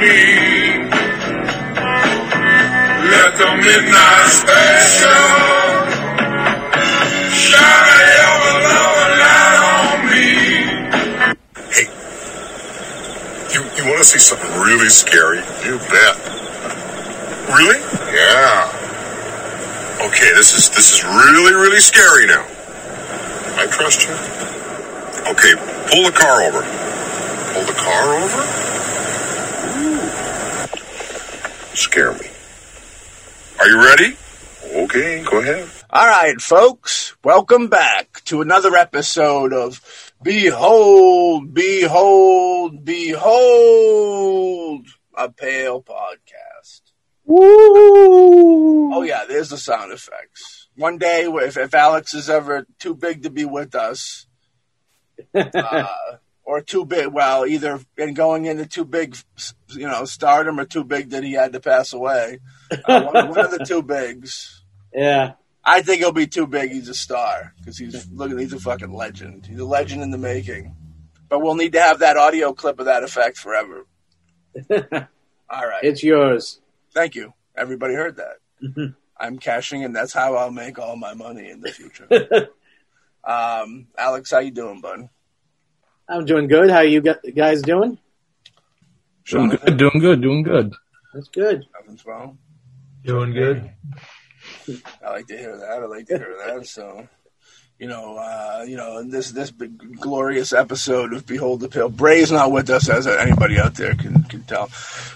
Let the midnight special shine a ever loving light on me. Hey, you you want to see something really scary? You bet. Really? Yeah. Okay, this is this is really really scary now. I trust you. Okay, pull the car over. Pull the car over. Ooh. Scare me. Are you ready? Okay, go ahead. All right, folks, welcome back to another episode of Behold, Behold, Behold, a Pale Podcast. Woo! Oh, yeah, there's the sound effects. One day, if, if Alex is ever too big to be with us, uh, or too big, well, either in going into too big, you know, stardom or too big that he had to pass away. Uh, one, one of the two bigs. Yeah. I think he'll be too big. He's a star because he's looking. He's a fucking legend. He's a legend in the making. But we'll need to have that audio clip of that effect forever. All right. It's yours. Thank you. Everybody heard that. I'm cashing in. That's how I'll make all my money in the future. um, Alex, how you doing, bud? I'm doing good. How you guys doing? Doing good, doing good, doing good. That's good. Nothing's wrong. Doing good. I like to hear that. I like to hear that. So, you know, uh, you know, in this this big glorious episode of Behold the Pale. Bray's not with us, as anybody out there can can tell.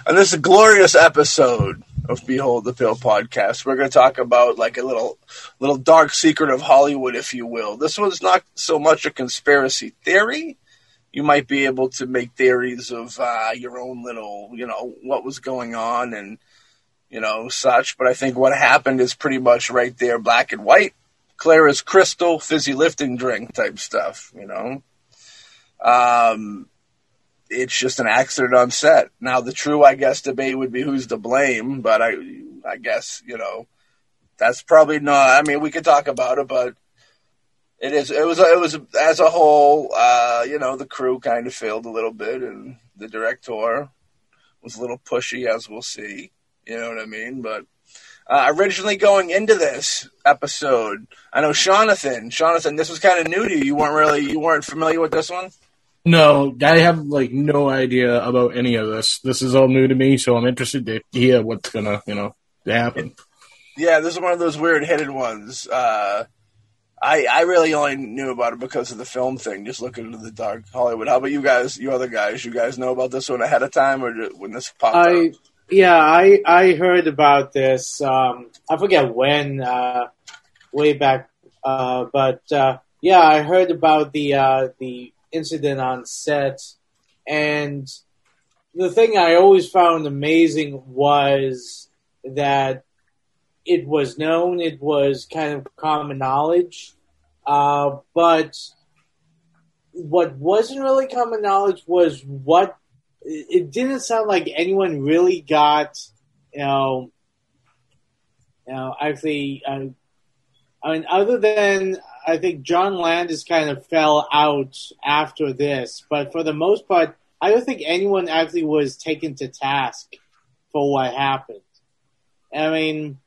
And this glorious episode of Behold the Pale podcast, we're going to talk about like a little little dark secret of Hollywood, if you will. This one's not so much a conspiracy theory. You might be able to make theories of uh, your own little, you know, what was going on and you know, such. But I think what happened is pretty much right there, black and white, clear as crystal, fizzy lifting drink type stuff, you know. Um, it's just an accident on set. Now, the true, I guess, debate would be who's to blame, but I, I guess, you know, that's probably not. I mean, we could talk about it, but it is. It was. It was as a whole. Uh, you know, the crew kind of failed a little bit, and the director was a little pushy, as we'll see. You know what I mean? But uh, originally going into this episode, I know Jonathan. Jonathan, this was kind of new to you. You weren't really, you weren't familiar with this one. No, I have like no idea about any of this. This is all new to me, so I'm interested to hear what's gonna, you know, happen. Yeah, this is one of those weird headed ones. Uh, I I really only knew about it because of the film thing. Just looking into the dark Hollywood. How about you guys? You other guys? You guys know about this one ahead of time, or when this popped I up? yeah, I I heard about this. Um, I forget when, uh, way back, uh, but uh, yeah, I heard about the uh, the incident on set, and the thing I always found amazing was that it was known, it was kind of common knowledge. Uh, but what wasn't really common knowledge was what it didn't sound like anyone really got, you know, you know, actually, uh, I mean, other than I think John Landis kind of fell out after this, but for the most part, I don't think anyone actually was taken to task for what happened. I mean,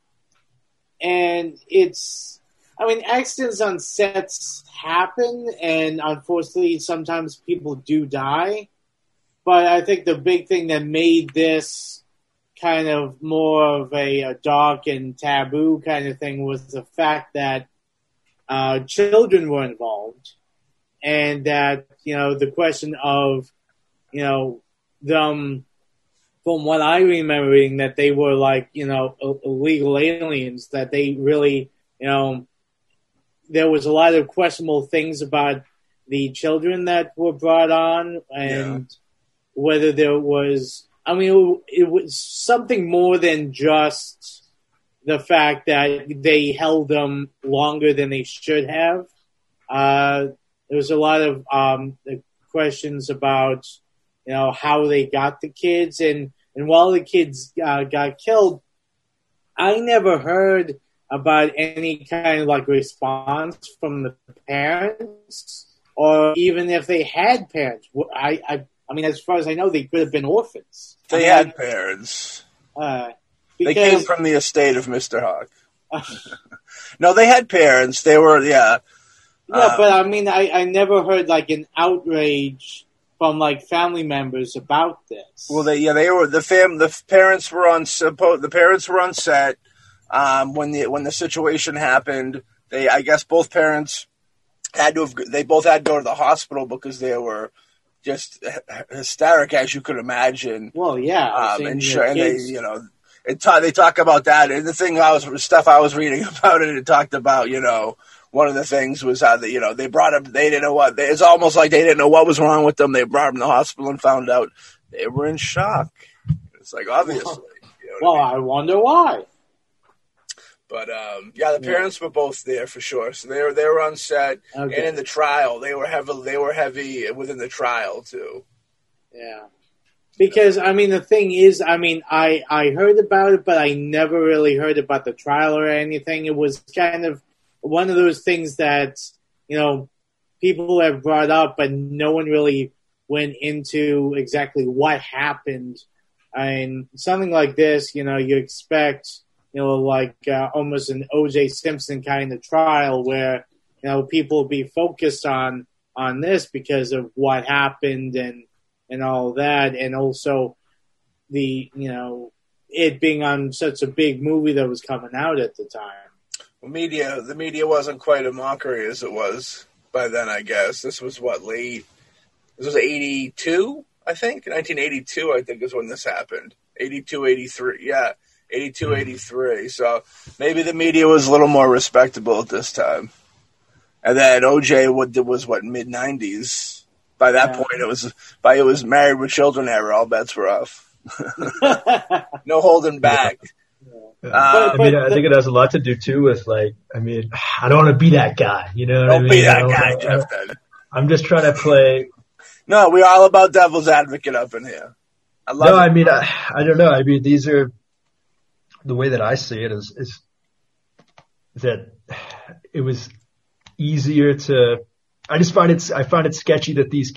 and it's, I mean, accidents on sets happen, and unfortunately, sometimes people do die. But I think the big thing that made this kind of more of a, a dark and taboo kind of thing was the fact that uh, children were involved, and that you know the question of you know them from what I remember reading that they were like you know illegal aliens that they really you know there was a lot of questionable things about the children that were brought on and whether there was I mean it, it was something more than just the fact that they held them longer than they should have. Uh, there was a lot of um, questions about you know how they got the kids and and while the kids uh, got killed, I never heard about any kind of like response from the parents or even if they had parents. I I, I mean as far as I know they could have been orphans. They I mean, had parents. uh, They came from the estate of Mr. Hawk. no, they had parents. They were, yeah. Yeah, Uh, but I mean, I, I never heard like an outrage from like family members about this. Well, they yeah they were the fam the parents were on the parents were on set um, when the when the situation happened. They I guess both parents had to have they both had to go to the hospital because they were just hysteric as you could imagine. well, yeah, Um, and sure, and they you know it ta- they talk about that and the thing I was stuff I was reading about it. It talked about you know. One of the things was how they, you know, they brought him. They didn't know what. They, it's almost like they didn't know what was wrong with them. They brought him to the hospital and found out they were in shock. It's like obviously. you know what I well, mean? I wonder why. But um, yeah, the parents were both there for sure. So they were they were on set, Okay. and in the trial, they were heavy. They were heavy within the trial too. Yeah. Because I mean the thing is I mean I I heard about it but I never really heard about the trial or anything. It was kind of one of those things that you know people have brought up but no one really went into exactly what happened. I And something like this, you know, you expect you know like uh, almost an O.J. Simpson kind of trial where you know people be focused on on this because of what happened and and all that, and also the you know it being on such a big movie that was coming out at the time. Media, the media wasn't quite a mockery as it was by then. I guess this was what late. This was eighty two, I think, nineteen eighty two. I think is when this happened. 82, 83. Yeah, 82, 83. So maybe the media was a little more respectable at this time. And then OJ would- was what mid nineties. By that Yeah. point, it was by it was married with children era. All bets were off. no holding back. Yeah. Uh, I mean, I think it has a lot to do too with like, I mean, I don't want to be that guy, you know what I Don't mean? be I that don't- guy, I- Jeff. Then. I'm just trying to play. No, we're all about devil's advocate up in here. I love No, it. I mean, I, I don't know. I mean, these are the way that I see it is is that it was easier to. I just find it. I find it sketchy that these.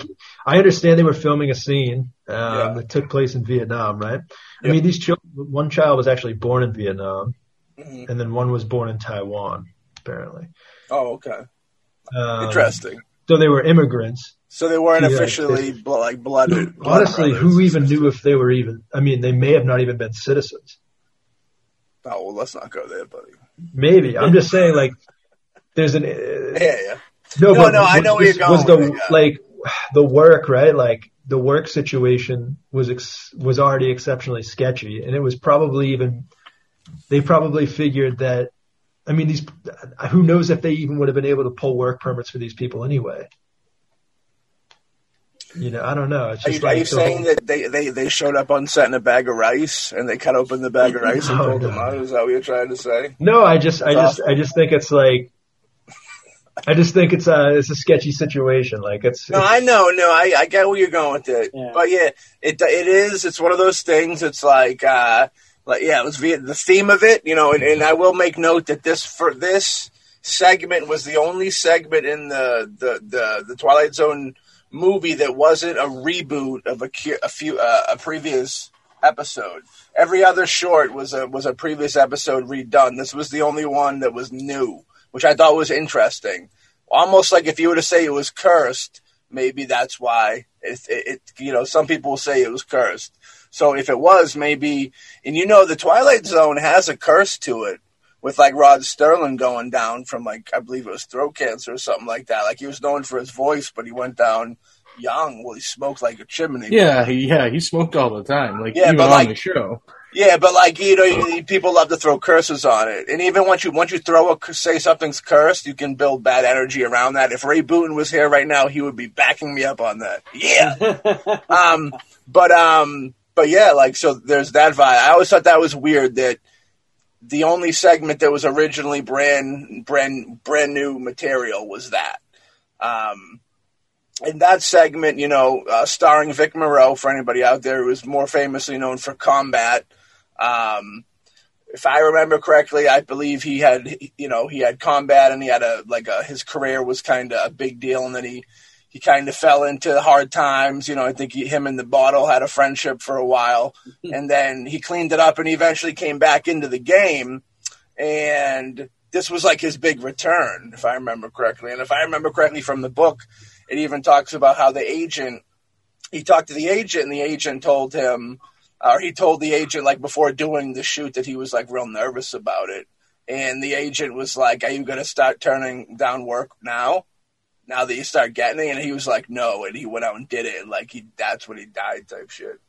I understand they were filming a scene um, Yeah. that took place in Vietnam, right? I mean, these children. One child was actually born in Vietnam, Mhm. and then one was born in Taiwan, apparently. Oh, okay. Um, Interesting. So they were immigrants. So they weren't Yeah, officially blo- like blood Honestly, who even knew if they were even? I mean, they may have not even been citizens. Oh well, let's not go there, buddy. Maybe. I'm just saying, like, there's an. Uh, Yeah, yeah. no, No, no, I know where you're Was the it, yeah. like the work right? Like the work situation was ex- was already exceptionally sketchy, and it was probably even. They probably figured that. I mean, these. Who knows if they even would have been able to pull work permits for these people anyway? You know, I don't know. It's Are just you, are you the saying whole- that they, they, they showed up on set in a bag of rice and they cut open the bag of rice and No, pulled no. them out? Is that what you're trying to say? No, I just, I That's just, I just think it's like, I just think it's a, it's a sketchy situation. Like it's, No, it's- I know, no, I, I get where you're going with it, Yeah. but yeah, it it is. It's one of those things. It's like, uh, like yeah, it was via the theme of it, you know. And, and I will make note that this for this segment was the only segment in the the the, the Twilight Zone movie that wasn't a reboot of a a few uh, a previous episode. Every other short was a was a previous episode redone. This was the only one that was new, which I thought was interesting. Almost like if you were to say it was cursed, maybe that's why it, it, it you know some people say it was cursed. So if it was, maybe and you know the Twilight Zone has a curse to it with like Rod Serling going down from like I believe it was throat cancer or something like that. Like he was known for his voice, but he went down young. Well, he smoked like a chimney. Yeah, he, yeah, he smoked all the time, like Yeah, even but, on like- the show. Yeah, but like you know, you, people love to throw curses on it, and even once you once you throw a say something's cursed, you can build bad energy around that. If Ray Booten was here right now, he would be backing me up on that. Yeah. um, but um, but yeah, like so, there's that vibe. I always thought that was weird that the only segment that was originally brand brand brand new material was that. Um, in that segment, you know, uh, starring Vic Morrow, for anybody out there who is more famously known for Combat. Um, if I remember correctly, I believe he had, you know, he had Combat and he had a like a his career was kind of a big deal, and then he he kind of fell into hard times. You know, I think he, him and the bottle had a friendship for a while, mm-hmm. and then he cleaned it up, and he eventually came back into the game, and this was like his big return, if I remember correctly. And if I remember correctly from the book, it even talks about how the agent he talked to the agent, and the agent told him, or he told the agent like before doing the shoot that he was like real nervous about it. And the agent was like, "Are you going to start turning down work now? Now that you start getting it?" And he was like, "No." And he went out and did it. And like he, that's when he died, type shit.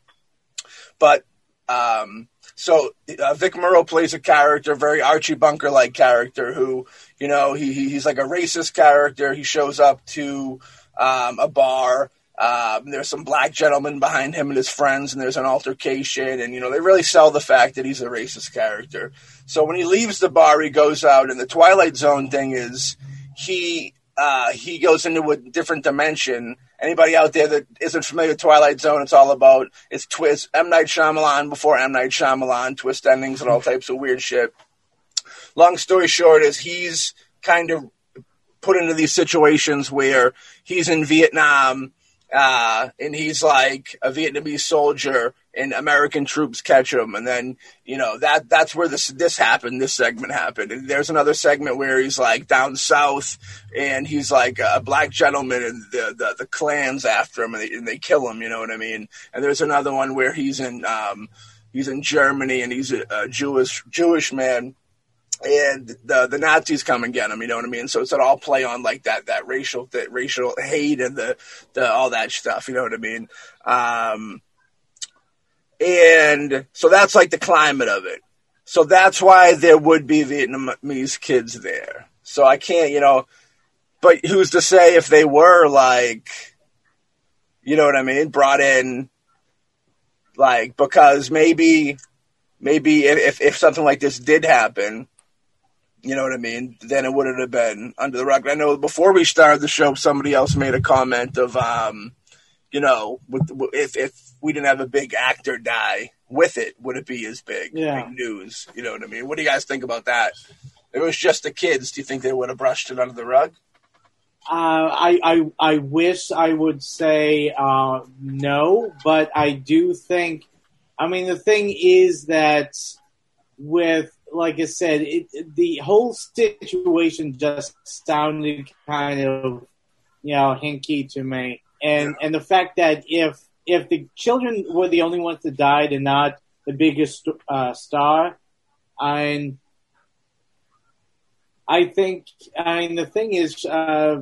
But um, so uh, Vic Morrow plays a character, very Archie Bunker like character, who you know he, he he's like a racist character. He shows up to um, a bar. Um, there's some black gentlemen behind him and his friends, and there's an altercation, and you know they really sell the fact that he's a racist character. So when he leaves the bar, he goes out, and the Twilight Zone thing is he uh, he goes into a different dimension. Anybody out there that isn't familiar with Twilight Zone, it's all about it's twist M Night Shyamalan before M Night Shyamalan, twist endings and all types of weird shit. Long story short is he's kind of put into these situations where he's in Vietnam uh, and he's like a Vietnamese soldier, and American troops catch him, and then you know that that's where this this happened. This segment happened. And there's another segment where he's like down south, and he's like a black gentleman, and the the, the Klan's after him, and they, and they kill him. You know what I mean? And there's another one where he's in um, he's in Germany, and he's a, a Jewish Jewish man and the the Nazis come and get him. You know what I mean? So it's an all play on like that that racial that racial hate and the the all that stuff. You know what I mean? Um, and so that's like the climate of it. So that's why there would be Vietnamese kids there. So I can't, you know, but who's to say if they were like, you know what I mean, brought in, like because maybe maybe if, if something like this did happen, you know what I mean, then it wouldn't have been under the rug. I know before we started the show, somebody else made a comment of, um, you know, if if we didn't have a big actor die with it, would it be as big? Yeah. Big news. You know what I mean? What do you guys think about that? If it was just the kids, do you think they would have brushed it under the rug? Uh, I, I I wish I would say uh, no, but I do think. I mean, the thing is that with, like I said, it, the whole situation just sounded kind of, you know, hinky to me, and and the fact that if if the children were the only ones that died and not the biggest uh, star, and I think, I mean, the thing is, uh,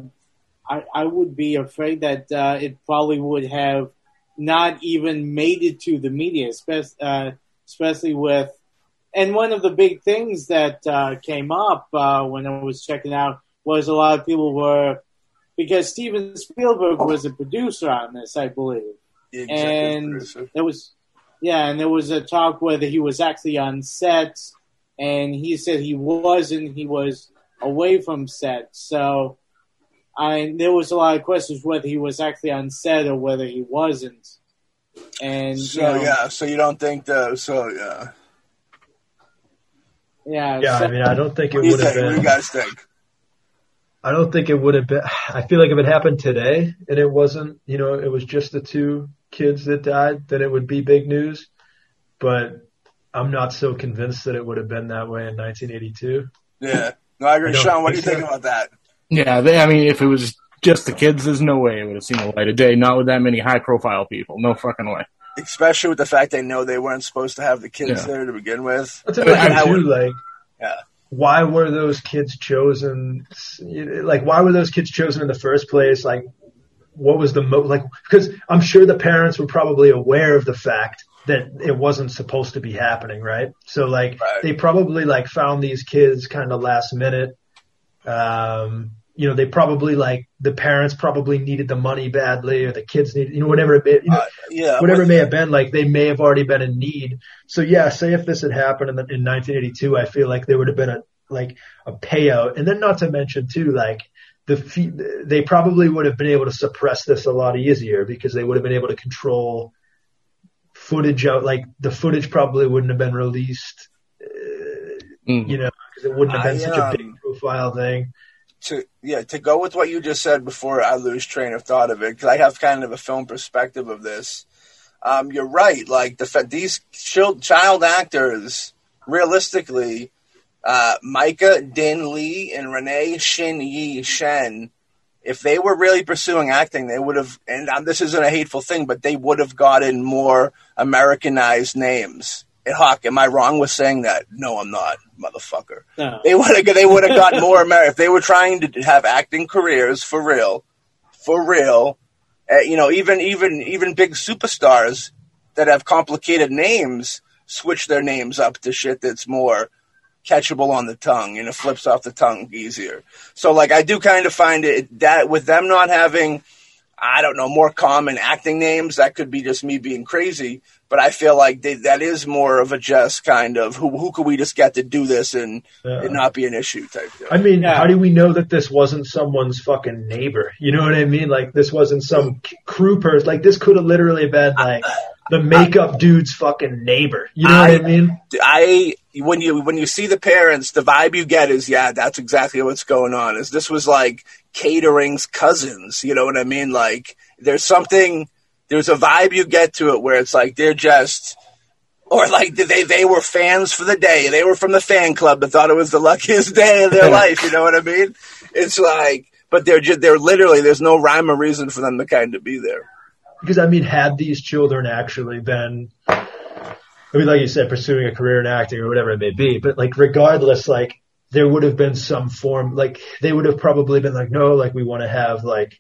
I, I would be afraid that uh, it probably would have not even made it to the media, especially, uh, especially with. And one of the big things that uh, came up uh, when I was checking out was a lot of people were because Steven Spielberg was a producer on this, I believe. The executive and producer. there was yeah, and there was a talk whether he was actually on set, and he said he wasn't. He was away from set, so I there was a lot of questions whether he was actually on set or whether he wasn't. And you So know, yeah, so you don't think the so yeah. yeah, Yeah, so- I mean, I don't think it What do you would have think? What do you guys think? I don't think it would have been. I feel like if it happened today and it wasn't, you know, it was just the two kids that died, then it would be big news. But I'm not so convinced that it would have been that way in 1982. Yeah. No, I agree. I Sean, what do you think think so. about that? Yeah, they, I mean, if it was just the kids, there's no way it would have seen the light of day. Not with that many high profile people. No fucking way. Especially with the fact they know they weren't supposed to have the kids Yeah. there to begin with. That's another I- thing I too. would- Like, Yeah. why were those kids chosen? Like, why were those kids chosen in the first place? Like, what was the mo? Like, because I'm sure the parents were probably aware of the fact that it wasn't supposed to be happening, right? So, like, Right. they probably like found these kids kind of last minute. Um, you know, they probably like the parents probably needed the money badly, or the kids needed, you know, whatever it may, you know, Uh, yeah. whatever it may have been, like they may have already been in need. So yeah, say if this had happened in, the, in 1982, I feel like there would have been a like a payout, and then not to mention too, like the they probably would have been able to suppress this a lot easier because they would have been able to control footage out. Like the footage probably wouldn't have been released, Mm. you know, because it wouldn't have been I, such a um, big profile thing. to yeah to go with what you just said before I lose train of thought of it because I have kind of a film perspective of this. Um, you're right. Like the these child, child actors, realistically, uh, Myca Dinh Le and Renee Shin Yi Shen, if they were really pursuing acting, they would have. And um, this isn't a hateful thing, but they would have gotten more Americanized names. And Hawk, am I wrong with saying that? No, I'm not, motherfucker. no. They would have they would have gotten more American if they were trying to have acting careers for real, for real. Uh, you know, even even even big superstars that have complicated names switch their names up to shit that's more catchable on the tongue and it flips off the tongue easier. So like I do kind of find it that with them not having I don't know more common acting names that could be just me being crazy, but I feel like they, that is more of a just kind of who who could we just get to do this and Yeah. it not be an issue type deal. I mean, Yeah. how do we know that this wasn't someone's fucking neighbor? You know what I mean? Like this wasn't some crew person. Like this could have literally been like the makeup dude's fucking neighbor. You know what I mean? I when you when you see the parents, the vibe you get is yeah, that's exactly what's going on. Is this was like catering's cousins? You know what I mean? Like there's something, there's a vibe you get to it where it's like they're just. Or like they they were fans for the day. They were from the fan club that thought it was the luckiest day of their life. You know what I mean? It's like, but they're just they're literally there's no rhyme or reason for them to kind of be there. Because I mean, had these children actually been, I mean, like you said, pursuing a career in acting or whatever it may be, but like regardless, like there would have been some form, like they would have probably been like, no, like we want to have like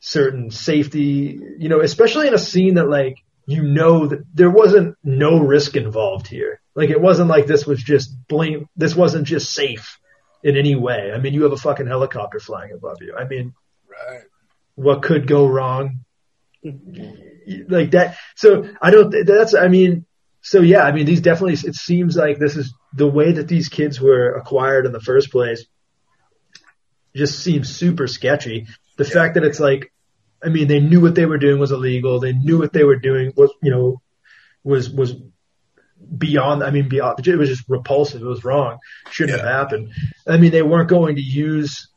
certain safety, you know, especially in a scene that like you know that there wasn't no risk involved here. Like it wasn't like this was just blame. This wasn't just safe in any way. I mean, you have a fucking helicopter flying above you. I mean, Right. what could go wrong? Like that. So I don't, that's, I mean, so yeah, I mean, these definitely, it seems like this is the way that these kids were acquired in the first place just seems super sketchy. The fact that it's like, I mean, they knew what they were doing was illegal. They knew what they were doing was, you know, was, was beyond, I mean, beyond, it was just repulsive. It was wrong. Shouldn't have happened. I mean, they weren't going to use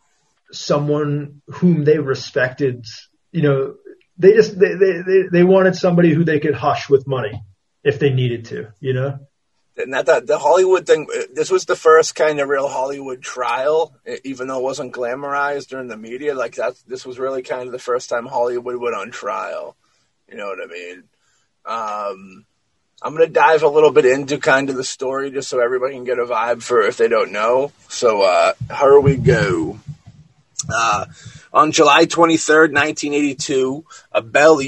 someone whom they respected, you know, they just, they, they, they, they wanted somebody who they could hush with money if they needed to, you know? and that, the Hollywood thing. uh, This was the first kind of real Hollywood trial, even though it wasn't glamorized during the media. Like that, this was really kind of the first time Hollywood went on trial. You know what I mean? Um, I'm gonna dive a little bit into kind of the story just so everybody can get a vibe for if they don't know. So uh, here we go. Uh, on July 23rd, 1982, a Bell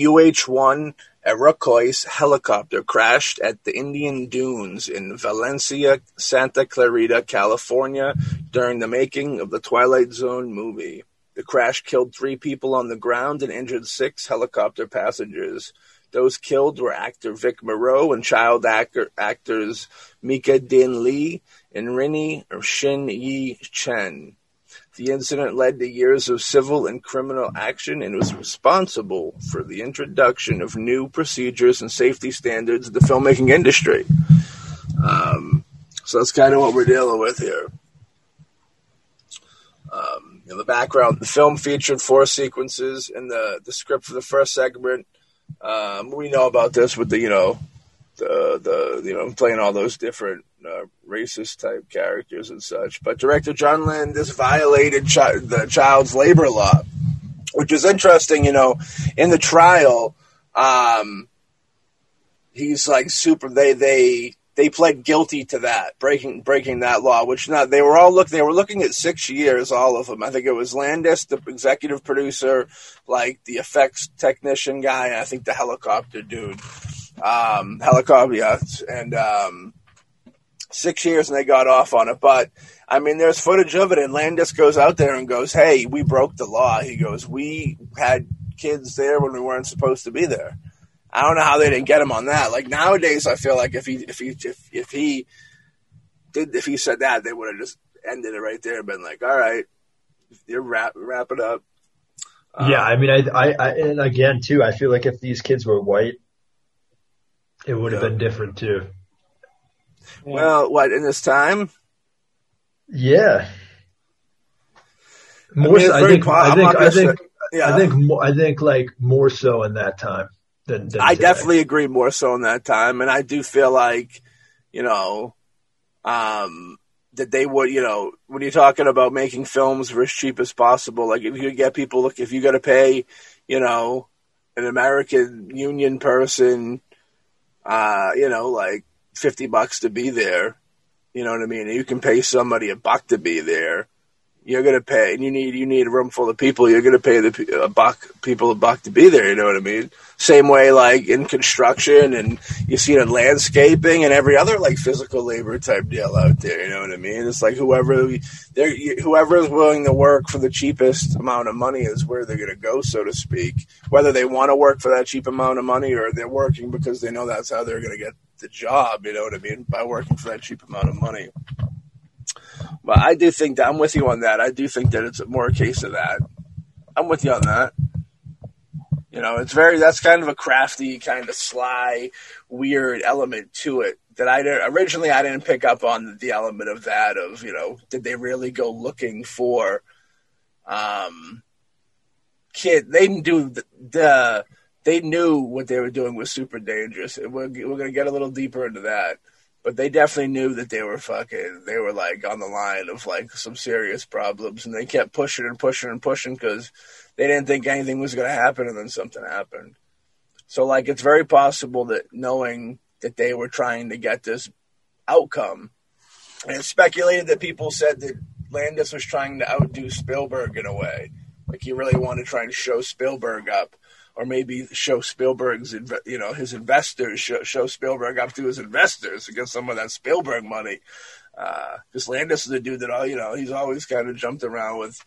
UH-1 Iroquois helicopter crashed at the Indian Dunes in Valencia, Santa Clarita, California during the making of the Twilight Zone movie. The crash killed three people on the ground and injured six helicopter passengers. Those killed were actor Vic Morrow and child actor, actors Myca Dinh Le and Renee Shin Yi Chen. The incident led to years of civil and criminal action and was responsible for the introduction of new procedures and safety standards in the filmmaking industry. Um, so that's kind of what we're dealing with here. Um, in the background, the film featured four sequences, in the the script for the first segment. Um, we know about this with the you know the the you know playing all those different uh, racist type characters and such. But director John Landis violated the child's labor law, which is interesting. You know, in the trial, um, he's like super. They they they pled guilty to that breaking breaking that law. Which not they were all look they were looking at six years, all of them. I think it was Landis, the executive producer, like the effects technician guy, and I think the helicopter dude um, helicopter, yeah, and um, six years, and they got off on it. But I mean, there's footage of it, and Landis goes out there and goes, "Hey, we broke the law." He goes, "We had kids there when we weren't supposed to be there." I don't know how they didn't get him on that. Like nowadays, I feel like if he if he if, if he did if he said that, they would have just ended it right there and been like, "All right, you wrap wrap it up." Um, yeah, I mean, I, I, I, and again, too, I feel like if these kids were white, it would have Yeah. been different too. Well, what in this time? Yeah. mean, More, it's so, I think, po- I think, I think, say- Yeah, I think, more, I think, like more so in that time than. than I today. definitely agree more so in that time, and I do feel like, you know, um, that they would, you know, when you're talking about making films for as cheap as possible, like if you get people, look, if you got to pay, you know, an American Union person, uh, you know, like fifty bucks to be there, you know what I mean? You can pay somebody a buck to be there. You're gonna pay, and you need you need a room full of people. You're gonna pay the a buck people a buck to be there. You know what I mean? Same way, like in construction, and you see it in landscaping and every other like physical labor type deal out there. You know what I mean? It's like whoever they're whoever is willing to work for the cheapest amount of money is where they're gonna go, so to speak. Whether they want to work for that cheap amount of money or they're working because they know that's how they're gonna get the job. You know what I mean? By working for that cheap amount of money. But I do think that I'm with you on that. I do think that it's more a case of that. I'm with you on that. You know, it's very that's kind of a crafty, kind of sly, weird element to it that I originally I didn't pick up on the element of that of you know did they really go looking for um kid they didn't do the, the they knew what they were doing was super dangerous. And We're, we're going to get a little deeper into that. But they definitely knew that they were fucking they were like on the line of like some serious problems. And they kept pushing and pushing and pushing because they didn't think anything was going to happen and then something happened. So like it's very possible that knowing that they were trying to get this outcome and it's speculated that people said that landis was trying to outdo spielberg in a way. Like he really wanted to try and show spielberg up or maybe show Spielberg's, you know, his investors, show, show Spielberg up to his investors to get some of that Spielberg money. Because Landis is a dude that, all you know, he's always kind of jumped around with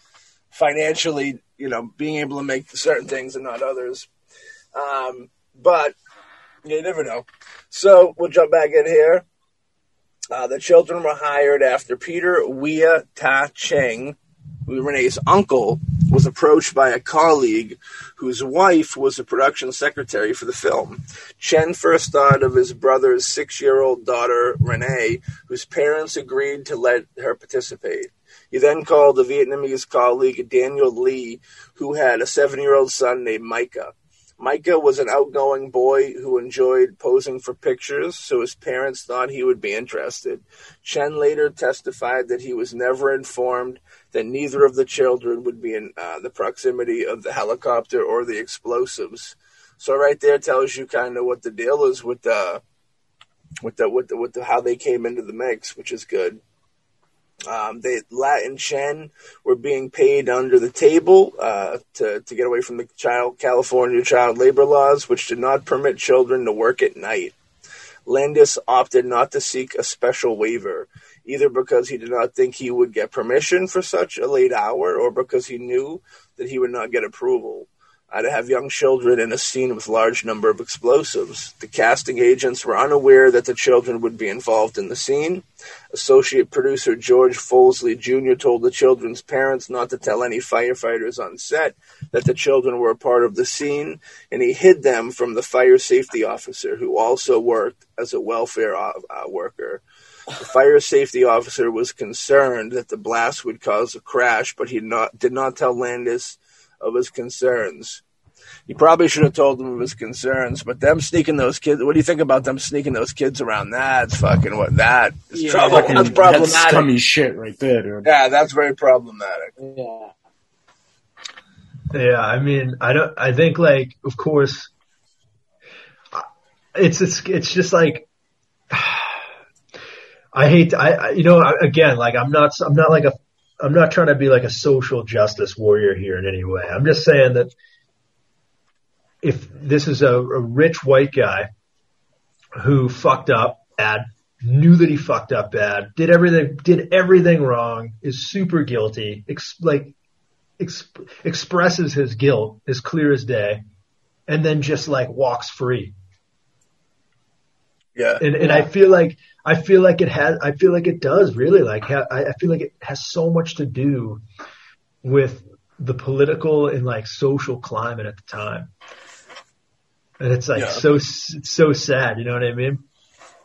financially, you know, being able to make certain things and not others. Um, but you never know. So we'll jump back in here. Uh, the children were hired after Peter Wia Ta Cheng, Renee's uncle, was approached by a colleague whose wife was a production secretary for the film. Chen first thought of his brother's six year old daughter, Renee, whose parents agreed to let her participate. He then called a Vietnamese colleague, Daniel Lee, who had a seven year old son named Myca. Myca was an outgoing boy who enjoyed posing for pictures, so his parents thought he would be interested. Chen later testified that he was never informed that neither of the children would be in uh, the proximity of the helicopter or the explosives. So right there tells you kind of what the deal is with the with the with the with the how they came into the mix, which is good. Um, they Latin Chen were being paid under the table uh, to to get away from the child California child labor laws, which did not permit children to work at night. Landis opted not to seek a special waiver, either because he did not think he would get permission for such a late hour or because he knew that he would not get approval. To have young children in a scene with large number of explosives. The casting agents were unaware that the children would be involved in the scene. Associate producer George Folsey Jr. told the children's parents not to tell any firefighters on set that the children were a part of the scene, and he hid them from the fire safety officer, who also worked as a welfare uh, worker. The fire safety officer was concerned that the blast would cause a crash, but he not, did not tell Landis of his concerns. He probably should have told them of his concerns, but them sneaking those kids. What do you think about them sneaking those kids around? That's fucking what that is Yeah. trouble. That's That's problematic. scummy shit right there, dude. yeah, that's very problematic. Yeah. Yeah, I mean, I don't. I think like, of course, it's it's it's just like. I hate. I, I you know again like I'm not I'm not like a I'm not trying to be like a social justice warrior here in any way. I'm just saying that if this is a, a rich white guy who fucked up bad, knew that he fucked up bad, did everything did everything wrong, is super guilty, ex- like exp- expresses his guilt as clear as day, and then just like walks free. Yeah, And and I feel like I feel like it has I feel like it does really like ha- I, I feel like it has so much to do with the political and like social climate at the time. And it's like Yeah. so it's so sad, you know what I mean?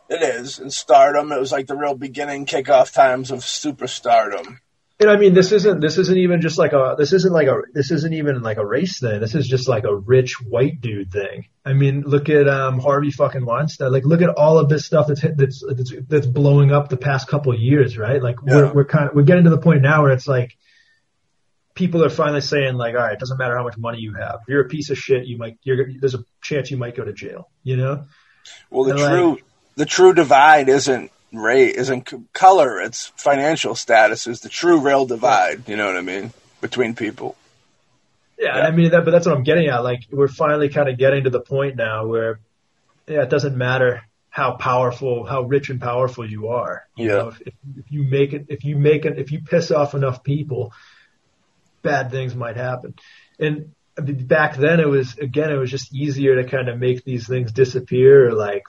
it is. In Stardom, it was like the real beginning kickoff times of superstardom. And I mean, this isn't this isn't even just like a this isn't like a this isn't even like a race thing. This is just like a rich white dude thing. I mean, look at um, Harvey fucking Weinstein. Like, look at all of this stuff that's hit, that's that's that's blowing up the past couple of years, right? Like, Yeah. we're we're kind of we're getting to the point now where it's like people are finally saying like, all right, it doesn't matter how much money you have. If you're a piece of shit, you might you're there's a chance you might go to jail. You know? Well, the And, like- true the true divide isn't race, isn't c- color. It's financial status is the true real divide. You know what I mean between people. Yeah, I mean that, but that's what I'm getting at. Like we're finally kind of getting to the point now where, yeah, it doesn't matter how powerful, how rich and powerful you are. You Yeah. know, if, if, if you make it, if you make it, if you piss off enough people, bad things might happen. And back then, it was again, it was just easier to kind of make these things disappear or like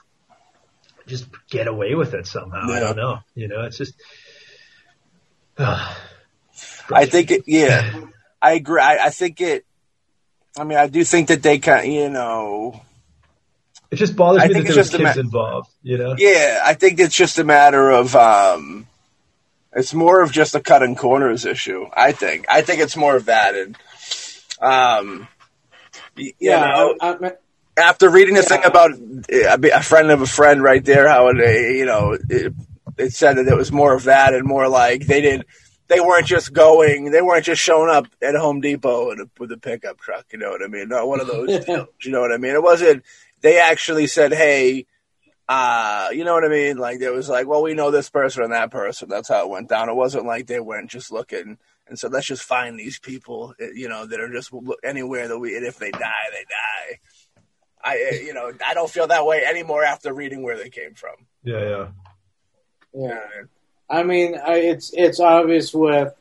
just get away with it somehow. I don't know. You know, it's just. I think it. Yeah, I agree. I, I think it. I mean, I do think that they kind. You know. It just bothers I me that think there it's was just kids ma- involved. You know. Yeah, I think it's just a matter of. um It's more of just a cutting corners issue. I think. I think it's more of that, and um, y- you know, I, I, after reading the thing about uh, a friend of a friend right there, how it, you know, it, it said that it was more of that and more like they didn't, they weren't just going, they weren't just showing up at Home Depot with a, with a pickup truck. You know what I mean? Not one of those deals. You know what I mean? It wasn't. They actually said, "Hey." Uh, you know what I mean? Like there was like, well, we know this person and that person. That's how it went down. It wasn't like they weren't just looking and said, let's just find these people, uh, you know, that are just anywhere that we, and if they die, they die. I, uh, you know, I don't feel that way anymore after reading where they came from. Yeah, yeah. yeah. I mean, I, it's it's obvious with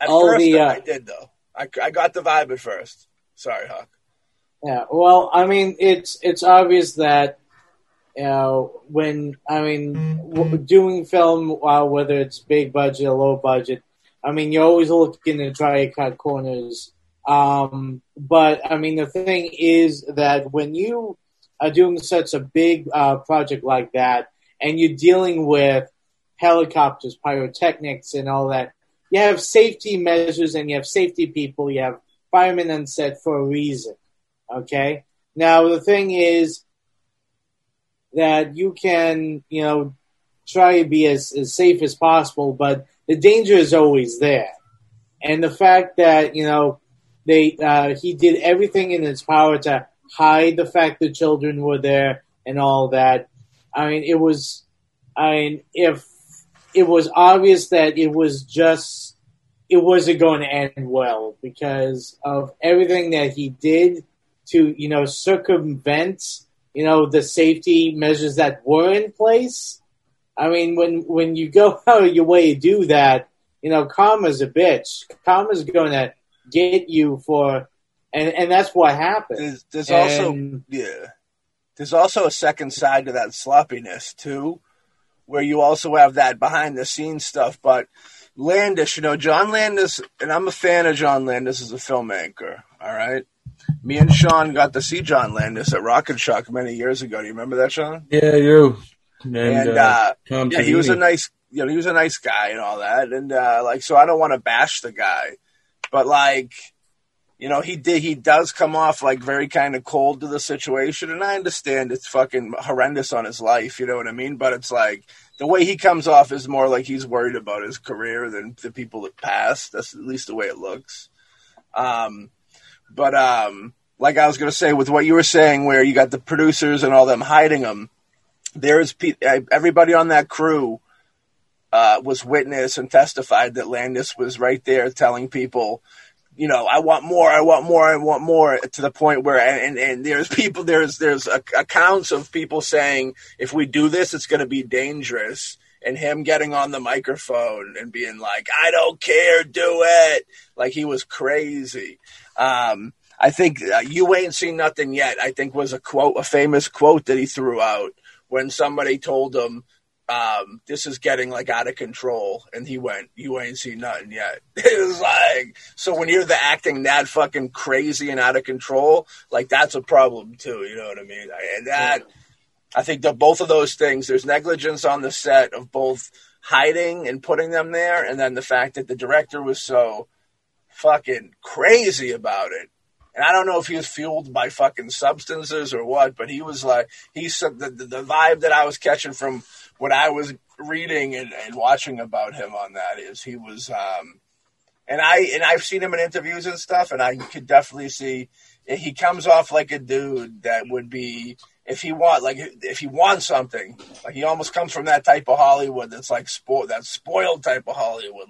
At All first, the, though, uh, I did though. I, I got the vibe at first. Sorry, Huck. Yeah, well, I mean, it's it's obvious that you know when I mean w- doing film, uh, whether it's big budget or low budget, I mean you're always looking to try to cut corners. Um, but I mean, the thing is that when you are doing such a big uh, project like that, and you're dealing with helicopters, pyrotechnics, and all that, you have safety measures and you have safety people. You have firemen on set for a reason. Okay. Now the thing is that you can, you know, try to be as, as safe as possible, but the danger is always there. And the fact that, you know, they, uh, he did everything in his power to hide the fact that children were there and all that. I mean, it was, I mean, if it was obvious that it was just, it wasn't going to end well because of everything that he did to, you know, circumvent, you know, the safety measures that were in place. I mean, when when you go out of your way to do that, you know, karma's a bitch. Karma's going to get you for, and and that's what happens. There's, there's also yeah. There's also a second side to that sloppiness too, where you also have that behind the scenes stuff. But Landis, you know, John Landis, and I'm a fan of John Landis as a filmmaker. All right, me and Sean got to see John Landis at Rock and Shock many years ago. Do you remember that, Sean? Yeah, you. And, And, uh, uh, Tom yeah, he was a nice, you know, he was a nice guy and all that, and uh, like, so I don't want to bash the guy, but like, you know, he did, he does come off like very kind of cold to the situation, and I understand it's fucking horrendous on his life, you know what I mean? But it's like the way he comes off is more like he's worried about his career than the people that passed. That's at least the way it looks. Um, but um, like I was gonna say, with what you were saying, where you got the producers and all them hiding them there's pe- uh, everybody on that crew uh, was witness and testified that Landis was right there telling people, you know, I want more, I want more, I want more, to the point where and and, there's people there's there's accounts of people saying if we do this, it's going to be dangerous. And him getting on the microphone and being like, "I don't care, do it!" Like he was crazy. Um, I think uh, "You ain't seen nothing yet." I think was a quote, a famous quote that he threw out when somebody told him um, this is getting like out of control, and he went, "You ain't seen nothing yet." It was like so when you're the acting that fucking crazy and out of control, like that's a problem too. You know what I mean? And that I think that both of those things, there's negligence on the set of both hiding and putting them there, and then the fact that the director was so fucking crazy about it. And I don't know if he was fueled by fucking substances or what, but he was like, he's the, the, the vibe that I was catching from what I was reading and, and watching about him on that is he was, um, and I, and I've seen him in interviews and stuff, and I could definitely see he comes off like a dude that would be, if he want, like, if he wants something, like he almost comes from that type of Hollywood that's like spoiled, that spoiled type of Hollywood.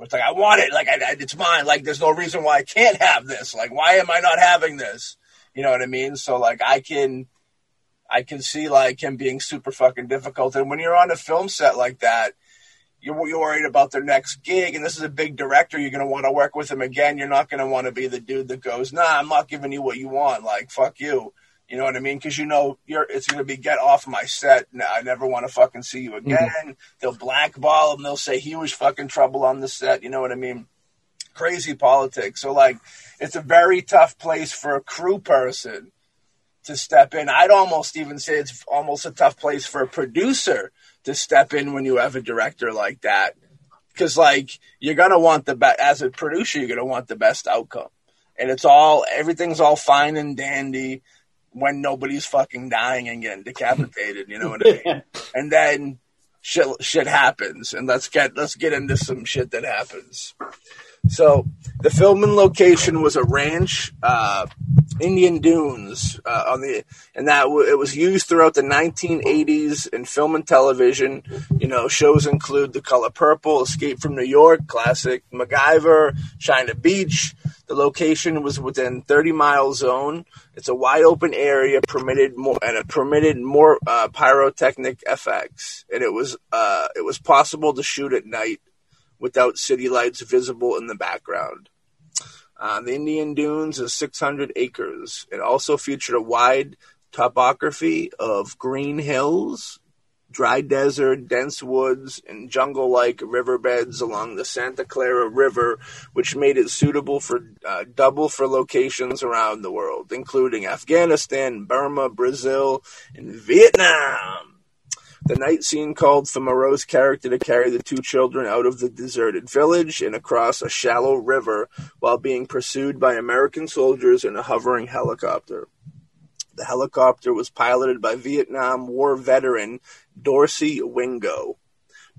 It's like I want it, like I, I- it's mine. Like there's no reason why I can't have this. Like why am I not having this? You know what I mean? So like I can, I can see like him being super fucking difficult. And when you're on a film set like that, you're, you're worried about their next gig, and this is a big director. You're gonna want to work with him again. You're not gonna want to be the dude that goes, "Nah, I'm not giving you what you want." Like fuck you. You know what I mean? Because you know you're it's gonna be get off my set. Nah, I never want to fucking see you mm-hmm. again. They'll blackball him. They'll say he was fucking trouble on the set. You know what I mean? Crazy politics. So like, it's a very tough place for a crew person to step in. I'd almost even say it's almost a tough place for a producer to step in when you have a director like that. Because like you're gonna want the best as a producer, you're gonna want the best outcome, and it's all everything's all fine and dandy when nobody's fucking dying and getting decapitated. You know what I mean? and then shit shit happens, and let's get let's get into some shit that happens. So the filming location was a ranch, uh, Indian Dunes, uh, on the, and that w- it was used throughout the 1980s in film and television. You know, shows include The Color Purple, Escape from New York, classic MacGyver, China Beach. The location was within 30 mile zone. It's a wide open area, permitted more and it permitted more uh, pyrotechnic effects, and it was uh, it was possible to shoot at night without city lights visible in the background. Uh, the Indian Dunes is 600 acres. It also featured a wide topography of green hills, dry desert, dense woods, and jungle like riverbeds along the Santa Clara River, which made it suitable for uh, double for locations around the world, including Afghanistan, Burma, Brazil, and Vietnam. The night scene called for Morrow's character to carry the two children out of the deserted village and across a shallow river while being pursued by American soldiers in a hovering helicopter. The helicopter was piloted by Vietnam War veteran Dorsey Wingo.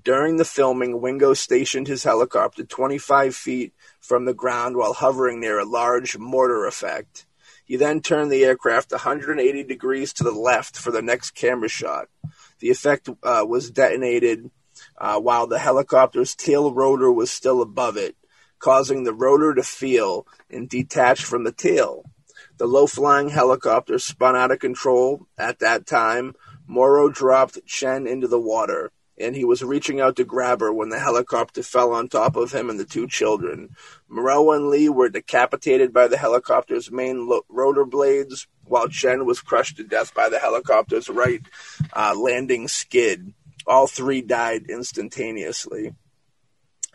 During the filming, Wingo stationed his helicopter 25 feet from the ground while hovering near a large mortar effect. He then turned the aircraft 180 degrees to the left for the next camera shot. The effect uh, was detonated uh, while the helicopter's tail rotor was still above it, causing the rotor to feel and detach from the tail. The low flying helicopter spun out of control at that time. Morrow dropped Chen into the water, and he was reaching out to grab her when the helicopter fell on top of him and the two children. Morrow and Le were decapitated by the helicopter's main lo- rotor blades, while Chen was crushed to death by the helicopter's right uh, landing skid. All three died instantaneously.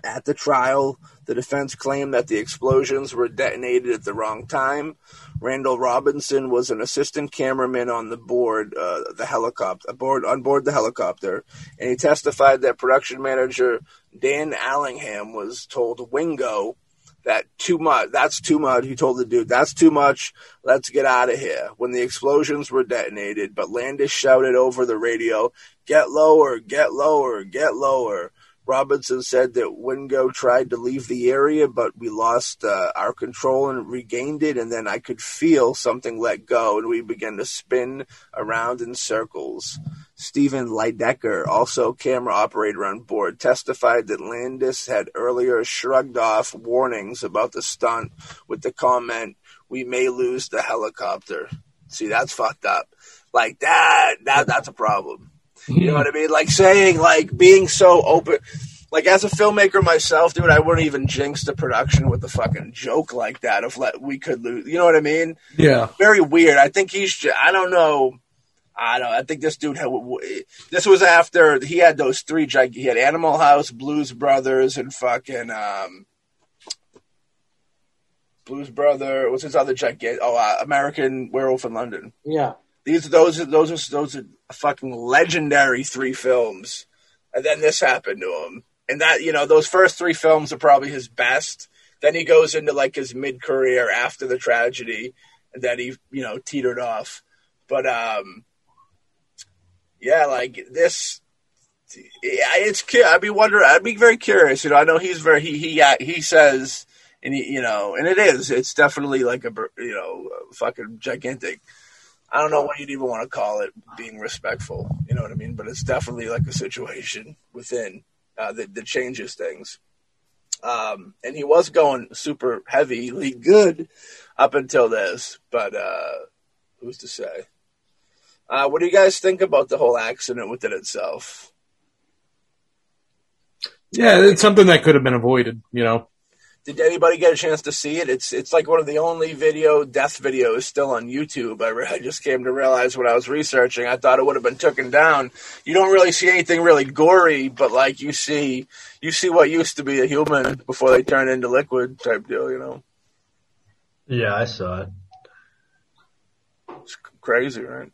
At the trial, the defense claimed that the explosions were detonated at the wrong time. Randall Robinson was an assistant cameraman on the board, uh, the helicopter, aboard on board the helicopter, and he testified that production manager Dan Allingham was told Wingo that too much. That's too much. He told the dude, "That's too much. Let's get out of here." When the explosions were detonated, but Landis shouted over the radio, "Get lower! Get lower! Get lower!" Robinson said that Wingo tried to leave the area, but we lost uh, our control and regained it, and then I could feel something let go, and we began to spin around in circles. Stephen Lydecker, also camera operator on board, testified that Landis had earlier shrugged off warnings about the stunt with the comment, "We may lose the helicopter." See, that's fucked up. Like that, that that's a problem. You know what I mean? Like saying, like being so open. Like as a filmmaker myself, dude, I wouldn't even jinx the production with a fucking joke like that of let we could lose. You know what I mean? Yeah. Very weird. I think he's. ju- I don't know. I don't. I think this dude. Had, this was after he had those three. gig- He had Animal House, Blues Brothers, and fucking um, Blues Brother. What's his other gigantic? Oh, uh, American Werewolf in London. Yeah. These those are those are those are fucking legendary three films, and then this happened to him. And that you know those first three films are probably his best. Then he goes into like his mid career after the tragedy, and then he you know teetered off. But um, yeah, like this. It's. I'd be wondering. I'd be very curious. You know, I know he's very. He he he says, and you know, and it is. It's definitely like a you know, fucking gigantic. I don't know what you'd even want to call it being respectful. You know what I mean? But it's definitely like a situation within uh, that, that changes things. Um, and he was going super heavily good up until this, but uh, who's to say? Uh, what do you guys think about the whole accident within itself? Yeah, it's something that could have been avoided, you know. Did anybody get a chance to see it? It's it's like one of the only video death videos still on YouTube. I, re- I just came to realize when I was researching, I thought it would have been taken down. You don't really see anything really gory, but like you see, you see what used to be a human before they turn into liquid type deal. You know, Yeah, I saw it. it's crazy, right?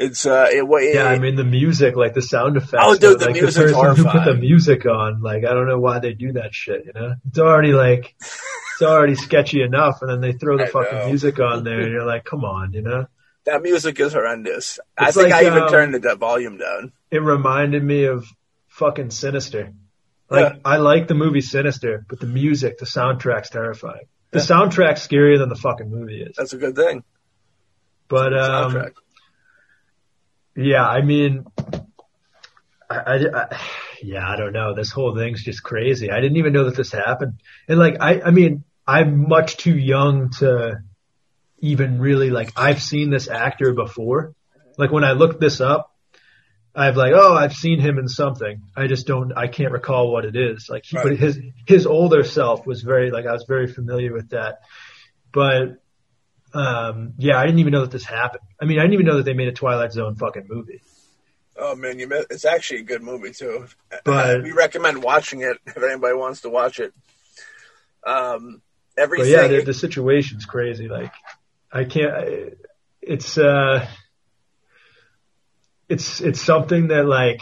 It's uh, it, it, Yeah, I mean the music, like the sound effects. Oh, dude, the like music's the person who put the music on, like I don't know why they do that shit. You know, it's already like it's already sketchy enough, and then they throw the I fucking know. music on there, and you're like, come on, you know. that music is horrendous. I think like, I even um, turned the volume down. It reminded me of fucking Sinister. Like Yeah. I like the movie Sinister, but the music, the soundtrack's terrifying. The soundtrack's scarier than the fucking movie is. That's a good thing. But um, Soundtrack. Yeah, I mean, I, I, I- yeah, I don't know. This whole thing's just crazy. I didn't even know that this happened. And like, I, I mean, I'm much too young to even really like, I've seen this actor before. Like when I looked this up, I've like, oh, I've seen him in something. I just don't, I can't recall what it is. Like, he, Right. but his, his older self was very, like, I was very familiar with that. But, um, yeah, I didn't even know that this happened. I mean, I didn't even know that they made a Twilight Zone fucking movie. Oh man, you miss, it's actually a good movie too. But- we recommend watching it if anybody wants to watch it. Um, But everything. yeah, the, the situation's crazy. Like, I can't. It's uh, it's it's something that like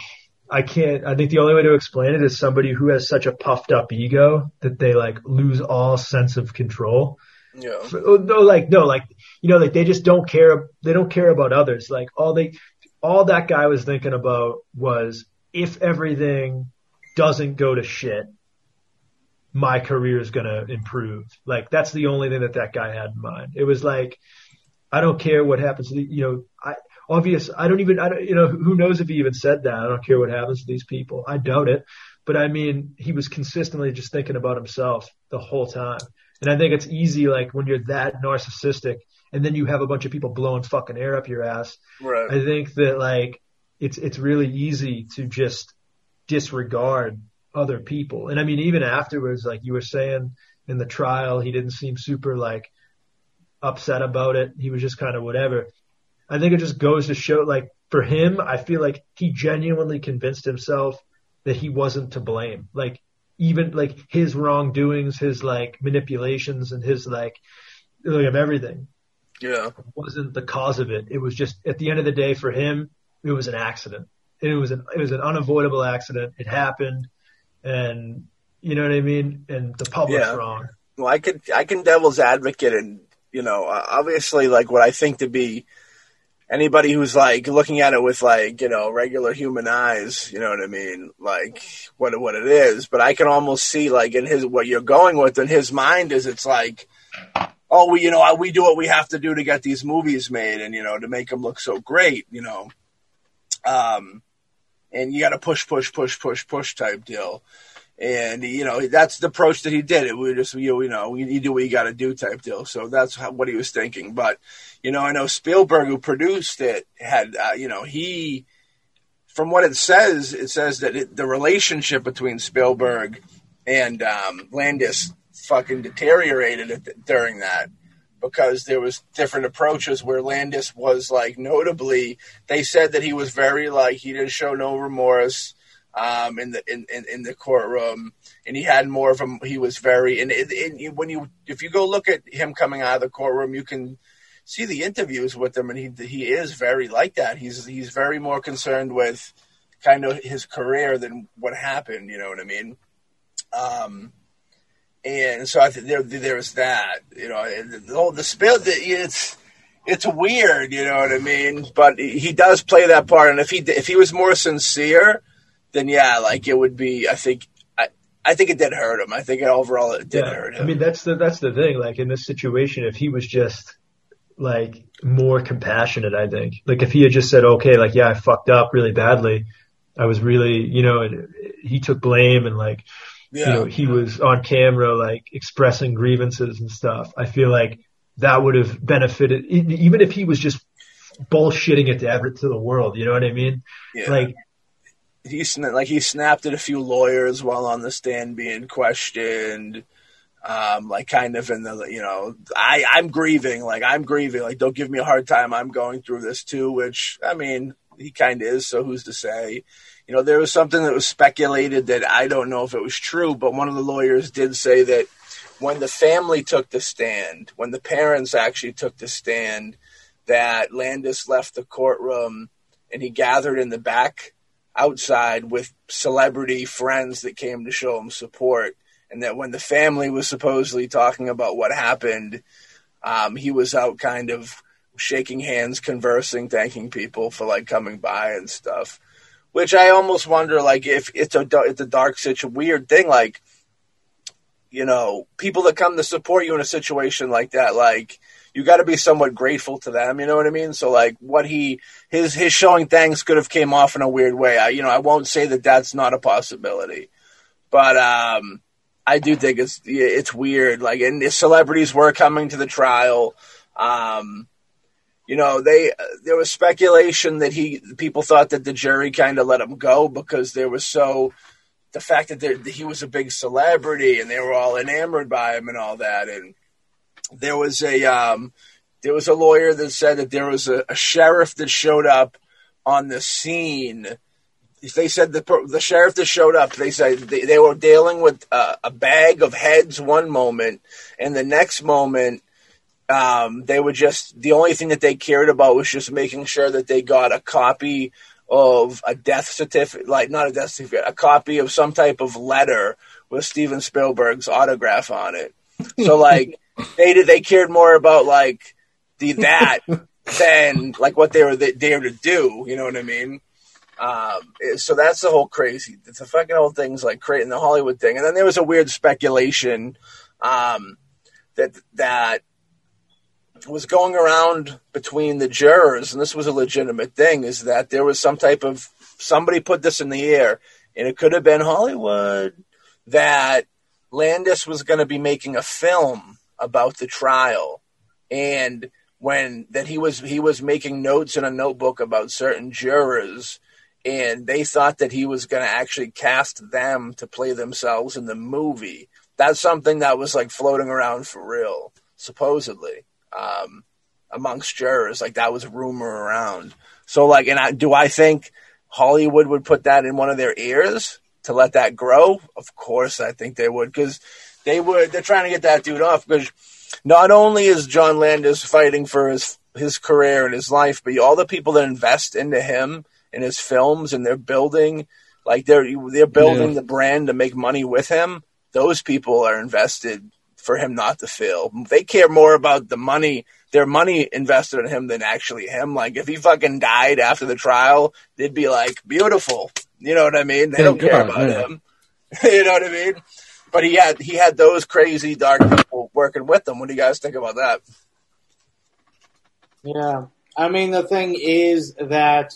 I can't. I think the only way to explain it is somebody who has such a puffed up ego that they like lose all sense of control. Yeah. Oh, No, like no, like you know, like they just don't care. They don't care about others. Like all they, all that guy was thinking about was if everything doesn't go to shit, my career is gonna improve. Like that's the only thing that that guy had in mind. It was like, I don't care what happens you know, I obvious. I don't even, I don't, you know, who knows if he even said that. I don't care what happens to these people. I doubt it. But I mean, he was consistently just thinking about himself the whole time. And I think it's easy, like when you're that narcissistic and then you have a bunch of people blowing fucking air up your ass. Right. I think that like it's, it's really easy to just disregard other people. And I mean, even afterwards, like you were saying in the trial, he didn't seem super like upset about it. He was just kind of whatever. I think it just goes to show, like, for him, I feel like he genuinely convinced himself that he wasn't to blame. Like, even like his wrongdoings, his like manipulations and his like, like of everything Yeah. wasn't the cause of it. It was just at the end of the day for him, it was an accident. It was an it was an unavoidable accident. It happened, and you know what I mean. And the public's Yeah. wrong. Well, I could I can devil's advocate and you know obviously like what I think to be anybody who's like looking at it with like you know regular human eyes, you know what I mean, like what what it is. But I can almost see like in his what you're going with in his mind is it's like. Oh, we you know we do what we have to do to get these movies made, and you know to make them look so great, you know. Um, and you got to push, push, push, push, push type deal. And you know that's the approach that he did. It we just you know you, do what you got to do type deal. So that's how, what he was thinking. But you know I know Spielberg who produced it had uh, you know he from what it says it says that it, the relationship between Spielberg and um, Landis fucking deteriorated at, during that because there was different approaches where Landis was like notably they said that he was very like he didn't show no remorse um, in the in, in, in the courtroom and he had more of him. he was very and, and when you if you go look at him coming out of the courtroom you can see the interviews with him and he he is very like that. He's he's very more concerned with kind of his career than what happened you know what I mean? Um and so I think there there's that you know the whole the spill it's it's weird you know what I mean? But he does play that part and if he if he was more sincere then yeah like it would be I think I I think it did hurt him I think overall it did hurt him I mean, that's the that's the thing. Like in this situation, if he was just like more compassionate, I think. Like if he had just said, okay, like yeah, I fucked up really badly. I was really, you know, and he took blame and like, yeah you know, he was on camera like expressing grievances and stuff. I feel like that would have benefited, even if he was just bullshitting it to ever to the world. You know what I mean? yeah. Like he sna- like he snapped at a few lawyers while on the stand being questioned. Um, like kind of in the you know, I I'm grieving, like I'm grieving, like don't give me a hard time. I'm going through this too, which I mean he kind of is. So who's to say? You know, there was something that was speculated that I don't know if it was true, but one of the lawyers did say that when the family took the stand, when the parents actually took the stand, that Landis left the courtroom and he gathered in the back outside with celebrity friends that came to show him support. And that when the family was supposedly talking about what happened, um, he was out kind of shaking hands, conversing, thanking people for like coming by and stuff. Which I almost wonder, like, if it's a it's a dark, a weird thing, like, you know, people that come to support you in a situation like that, like, you got to be somewhat grateful to them. You know what I mean? So, like, what he his his showing thanks could have came off in a weird way. I, you know, I won't say that that's not a possibility, but um, I do think it's it's weird. Like, and the celebrities were coming to the trial. Um, you know, they there was speculation that he people thought that the jury kind of let him go because there was so the fact that, that he was a big celebrity and they were all enamored by him and all that. And there was a um, there was a lawyer that said that there was a, a sheriff that showed up on the scene. If They said the the sheriff that showed up. They said they, they were dealing with a, a bag of heads one moment, and the next moment um, they were just the only thing that they cared about was just making sure that they got a copy of a death certificate, like not a death certificate, a copy of some type of letter with Steven Spielberg's autograph on it. So like they did, they cared more about like the that than like what they were there to do. You know what I mean? Um, so that's the whole crazy. It's the fucking whole thing's like creating the Hollywood thing, and then there was a weird speculation um, that that was going around between the jurors, and this was a legitimate thing, is that there was some type of somebody put this in the air, and it could have been Hollywood that Landis was going to be making a film about the trial, and when that he was he was making notes in a notebook about certain jurors, and they thought that he was going to actually cast them to play themselves in the movie. That's something that was like floating around for real, supposedly, um, amongst jurors. Like that was rumor around. So, like, and I, do I think Hollywood would put that in one of their ears to let that grow? Of course, I think they would because they would. They're trying to get that dude off because not only is John Landis fighting for his his career and his life, but all the people that invest into him and his films and they're building like they're they're building Yeah. the brand to make money with him. Those people are invested for him not to fail. They care more about the money, their money invested in him than actually him. Like if he fucking died after the trial, they'd be like, beautiful. You know what I mean? They Thank don't care about yeah. him. you know what I mean? But he had he had those crazy dark people working with him. What do you guys think about that? Yeah, I mean the thing is that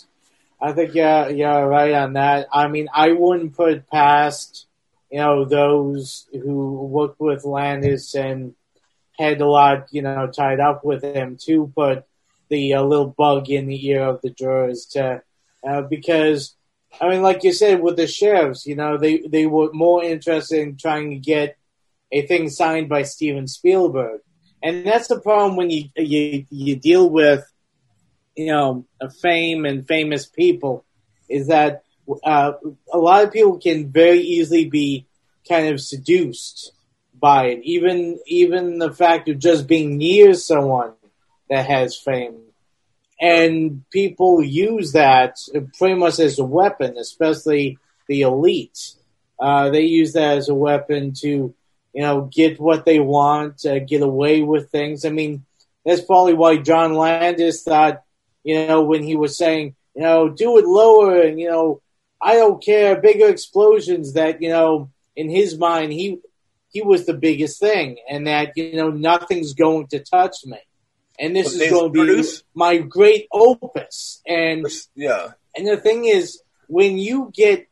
I think you're you're right on that. I mean I wouldn't put past you know those who worked with Landis and had a lot you know tied up with him to put the uh, little bug in the ear of the jurors to uh, because I mean like you said with the sheriffs you know they they were more interested in trying to get a thing signed by Steven Spielberg. And that's the problem when you you you deal with you know fame and famous people is that uh, a lot of people can very easily be kind of seduced by it. Even even the fact of just being near someone that has fame and people use that pretty much as a weapon especially the elite uh, they use that as a weapon to you know, get what they want, uh, get away with things. I mean, that's probably why John Landis thought, you know, when he was saying, you know, do it lower and, you know, I don't care, bigger explosions that, you know, in his mind, he, he was the biggest thing and that, you know, nothing's going to touch me. And this is going to be produce? my great opus. And, Yeah, and the thing is, when you get,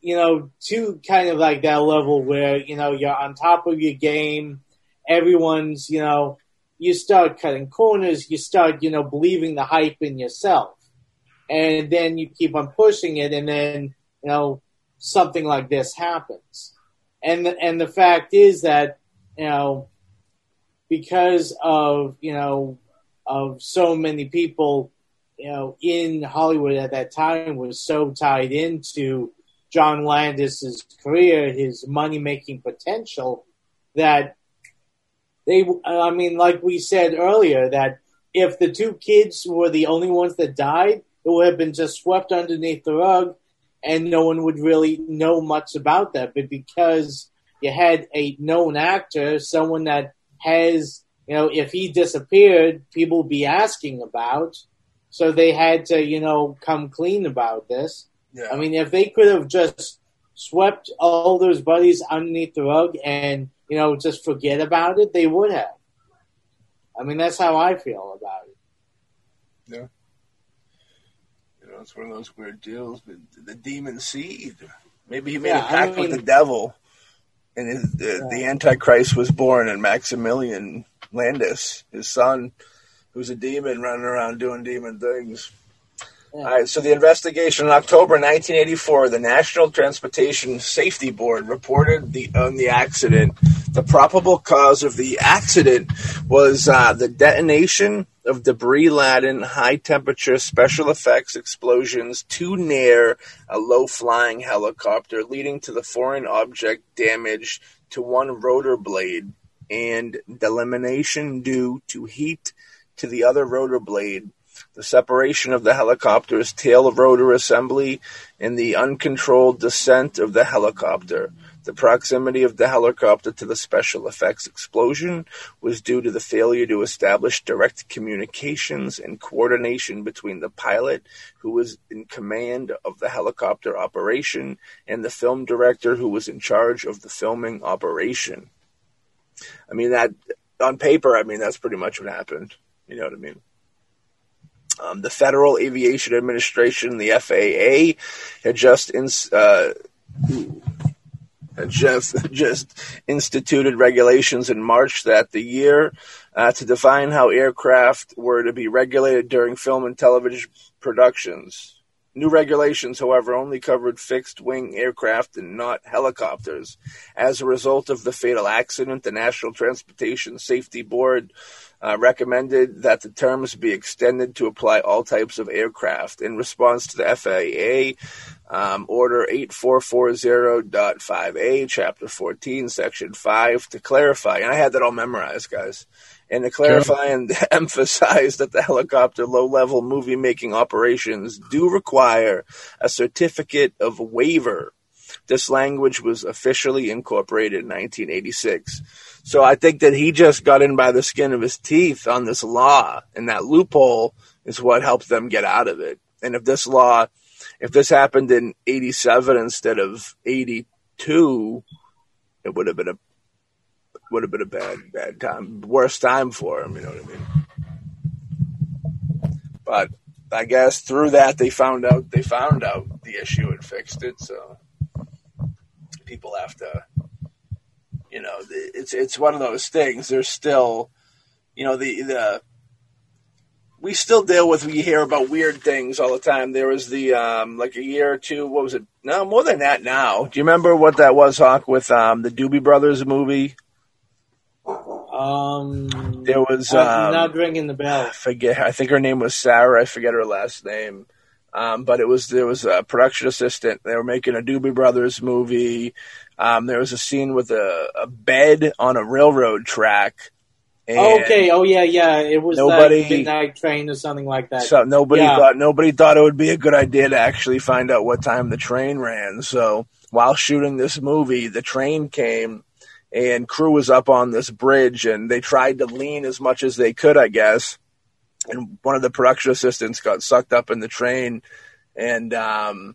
you know, to kind of like that level where, you know, you're on top of your game, everyone's, you know, you start cutting corners, you start, you know, believing the hype in yourself. And then you keep on pushing it and then, you know, something like this happens. And the, and the fact is that, you know, because of, you know, of so many people, you know, in Hollywood at that time was so tied into John Landis's career, his money making potential, that they, I mean, like we said earlier, that if the two kids were the only ones that died, it would have been just swept underneath the rug and no one would really know much about that. But because you had a known actor, someone that has, you know, if he disappeared, people be asking about. So they had to, you know, come clean about this. yeah. I mean, if they could have just swept all those buddies underneath the rug and, you know, just forget about it, they would have. I mean, that's how I feel about it. you know, it's one of those weird deals. But the demon seed, maybe he made Yeah, a pact I mean- with the devil, and his, the, the Antichrist was born, and Maximilian Landis, his son, who's a demon running around doing demon things. Yeah. All right, so the investigation in October 1984, the National Transportation Safety Board reported the on the accident. The probable cause of the accident was uh, the detonation of debris-laden, high-temperature special effects explosions too near a low-flying helicopter, leading to the foreign object damage to one rotor blade and delamination due to heat to the other rotor blade the separation of the helicopter's tail rotor assembly, and the uncontrolled descent of the helicopter. The proximity of the helicopter to the special effects explosion was due to the failure to establish direct communications and coordination between the pilot, who was in command of the helicopter operation, and the film director, who was in charge of the filming operation. I mean, that on paper, I mean, that's pretty much what happened. You know what I mean? Um, the Federal Aviation Administration, the FAA, had just ins- uh, just just instituted regulations in March that the year uh, to define how aircraft were to be regulated during film and television productions. New regulations, however, only covered fixed wing aircraft and not helicopters. As a result of the fatal accident, the National Transportation Safety Board uh, recommended that the terms be extended to apply all types of aircraft. In response to the FAA, um, Order 8440.5A, Chapter 14, Section 5, to clarify, and I had that all memorized, guys, and to clarify and emphasize that the helicopter low level movie making operations do require a certificate of waiver. This language was officially incorporated in 1986. So I think that he just got in by the skin of his teeth on this law, and that loophole is what helped them get out of it. And if this law, if this happened in 87 instead of 82, it would have been a would have been a bad bad time, worst time for him. You know what I mean? But I guess through that they found out they found out the issue and fixed it. So people have to, you know, it's it's one of those things. There's still, you know, the the we still deal with we hear about weird things all the time. There was the um like a year or two. What was it? No, more than that now. Do you remember what that was, Hawk, with um the Doobie Brothers movie? Um, There was I'm um, not ringing the bell. I forget. I think her name was Sarah. I forget her last name. Um, but it was there was a production assistant. They were making a Doobie Brothers movie. Um, there was a scene with a, a bed on a railroad track. And okay. Oh yeah, yeah. It was Nobody- midnight train or something like that. So nobody Yeah. thought nobody thought it would be a good idea to actually find out what time the train ran. So while shooting this movie, the train came and crew was up on this bridge and they tried to lean as much as they could, I guess. And one of the production assistants got sucked up in the train and um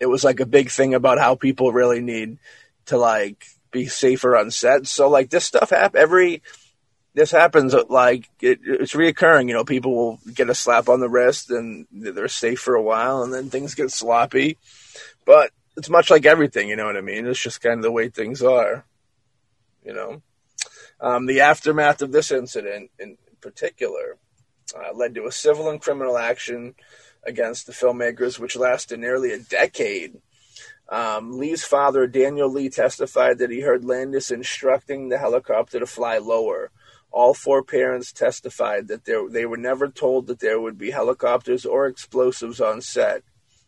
it was like a big thing about how people really need to like be safer on set. So like this stuff happen every this happens like it, it's reoccurring. You know, people will get a slap on the wrist and they're safe for a while, and then things get sloppy. But it's much like everything. You know what I mean? It's just kind of the way things are. You know, um, the aftermath of this incident, in particular, uh, led to a civil and criminal action against the filmmakers, which lasted nearly a decade. Um, Le's father, Daniel Le, testified that he heard Landis instructing the helicopter to fly lower. All four parents testified that there, they were never told that there would be helicopters or explosives on set.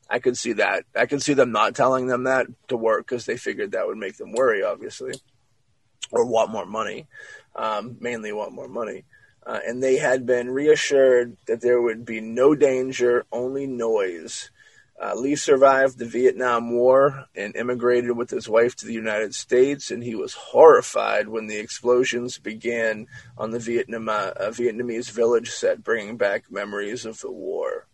I could see that. I could see them not telling them that to work because they figured that would make them worry, obviously, or want more money. Um, mainly want more money. Uh, and they had been reassured that there would be no danger, only noise. Uh, Le survived the Vietnam War and immigrated with his wife to the United States, and he was horrified when the explosions began on the Vietnam, uh, uh, Vietnamese village set, bringing back memories of the war.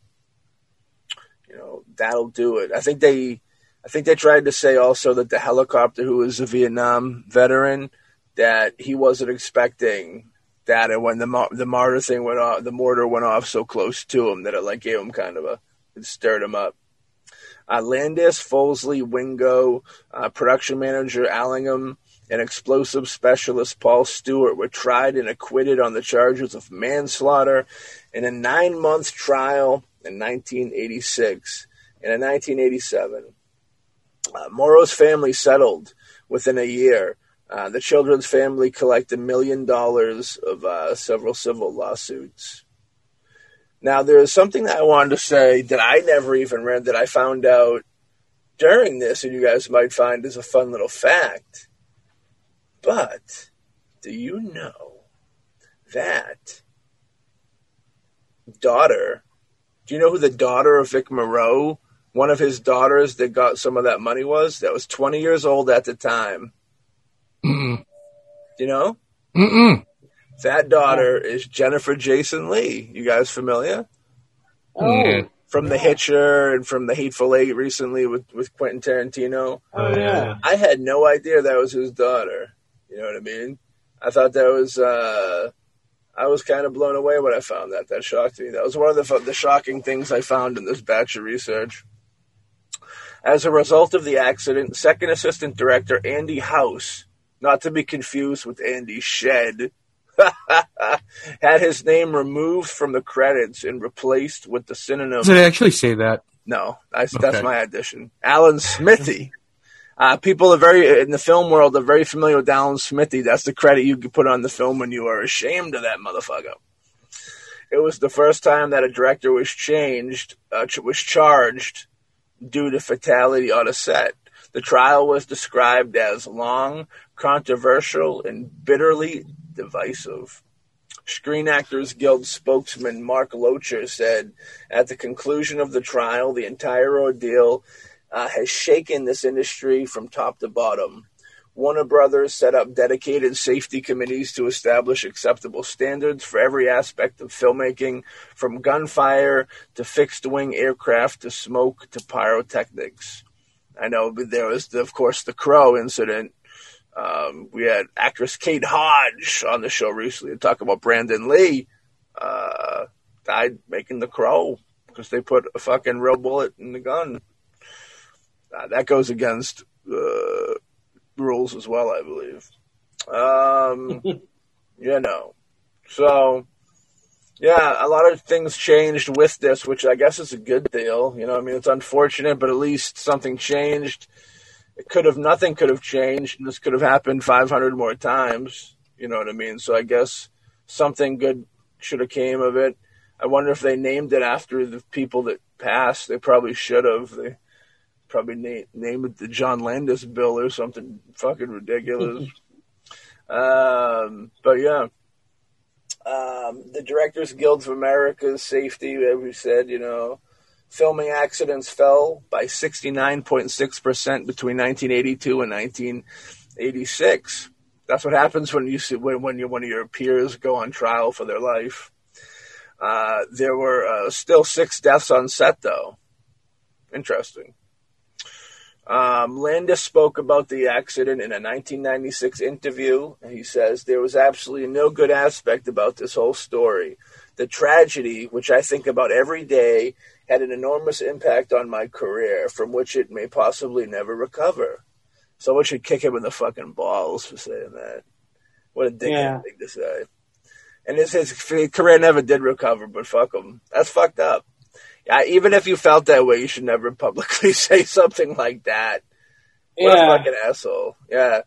You know, that'll do it. I think they, I think they tried to say also that the helicopter, who was a Vietnam veteran, that he wasn't expecting that, and when the the martyr thing went off, the mortar went off so close to him that it like gave him kind of a, it stirred him up. Uh, Landis, Folsey, Wingo, uh, production manager Allingham, and explosive specialist Paul Stewart were tried and acquitted on the charges of manslaughter in a nine month trial in 1986. And in 1987, uh, Morrow's family settled within a year. Uh, the children's family collected a million dollars of uh, several civil lawsuits. Now, there is something that I wanted to say that I never even read that I found out during this, and you guys might find as a fun little fact. But do you know that daughter? Do you know who the daughter of Vic Morrow, one of his daughters that got some of that money was? That was 20 years old at the time. Mm-mm. You know? Mm-mm. That daughter is Jennifer Jason Leigh. You guys familiar? Oh, Yeah. From The Hitcher and from The Hateful Eight recently with, with Quentin Tarantino. oh yeah. I had no idea that was his daughter. You know what I mean? I thought that was, uh, I was kind of blown away when I found that. That shocked me. That was one of the, the shocking things I found in this batch of research. As a result of the accident, second assistant director Andy House, not to be confused with Andy Shed, had his name removed from the credits and replaced with the synonym Did it actually say that? No, that's, that's my addition. Alan Smithee. Uh, people are very in the film world are very familiar with Alan Smithee. That's the credit you could put on the film when you are ashamed of that motherfucker. It was the first time that a director was changed, uh, ch- was charged due to fatality on a set. The trial was described as long, controversial, and bitterly divisive. Screen Actors Guild spokesman Mark Locher said at the conclusion of the trial, the entire ordeal uh, has shaken this industry from top to bottom. Warner Brothers set up dedicated safety committees to establish acceptable standards for every aspect of filmmaking, from gunfire to fixed wing aircraft to smoke to pyrotechnics. I know there was, of course, the Crow incident. Um, we had actress Kate Hodge on the show recently to talk about Brandon Lee. Uh, died making the Crow because they put a fucking real bullet in the gun. Uh, that goes against uh, rules as well, I believe. Um, you know, so yeah, a lot of things changed with this, which I guess is a good deal. You know, I mean, it's unfortunate, but at least something changed. It could have nothing could have changed, and this could have happened 500 more times. You know what I mean? So I guess something good should have came of it. I wonder if they named it after the people that passed. They probably should have. They probably na- named it the John Landis bill or something fucking ridiculous. um, but yeah, um, the Directors Guild of America's safety, as we said, you know, filming accidents fell by 69.6% between 1982 and 1986. That's what happens when you see when, when you, one of your peers go on trial for their life. Uh, there were uh, still six deaths on set, though. Interesting. Um, Landis spoke about the accident in a 1996 interview. He says there was absolutely no good aspect about this whole story. The tragedy, which I think about every day, had an enormous impact on my career, from which it may possibly never recover. Someone should kick him in the fucking balls for saying that. What a dickhead Yeah. thing to say. And his, his career never did recover, but fuck him. That's fucked up. Yeah, even if you felt that way, you should never publicly say something like that. What Yeah. a fucking asshole. Yeah.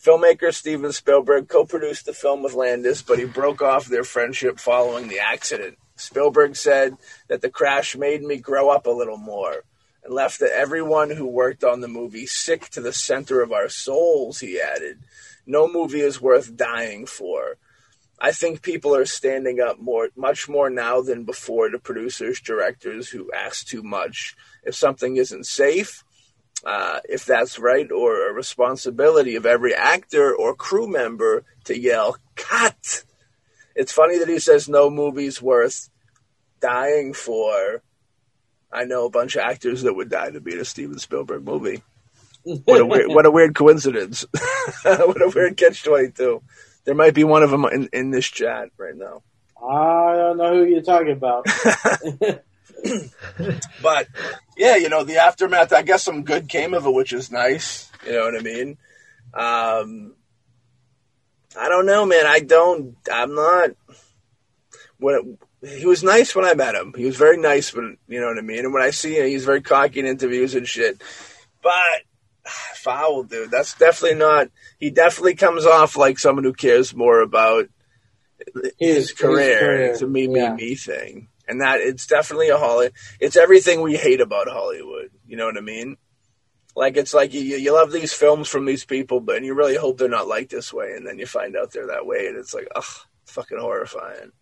Filmmaker Steven Spielberg co-produced the film with Landis, but he broke off their friendship following the accident. Spielberg said that the crash made me grow up a little more and left everyone who worked on the movie sick to the center of our souls, he added. No movie is worth dying for. I think people are standing up more, much more now than before to producers, directors who ask too much. If something isn't safe, uh, if that's right, or a responsibility of every actor or crew member to yell, cut. It's funny that he says no movie's worth dying for. I know a bunch of actors that would die to be in a Steven Spielberg movie. What a weird, what a weird coincidence. what a weird catch 22. There might be one of them in, in this chat right now. I don't know who you're talking about. But yeah, you know, the aftermath, I guess some good came of it, which is nice. You know what I mean? Um, I don't know, man. I don't, I'm not, when he was nice when I met him. He was very nice when, you know what I mean? And when I see him, he's very cocky in interviews and shit. But foul, dude. That's definitely not, he definitely comes off like someone who cares more about his, His- career. career, It's a me, me, yeah. me thing. And that it's definitely a Holly. It's everything we hate about Hollywood. You know what I mean? Like it's like you, you love these films from these people, but you really hope they're not like this way, and then you find out they're that way, and it's like, ugh, fucking horrifying.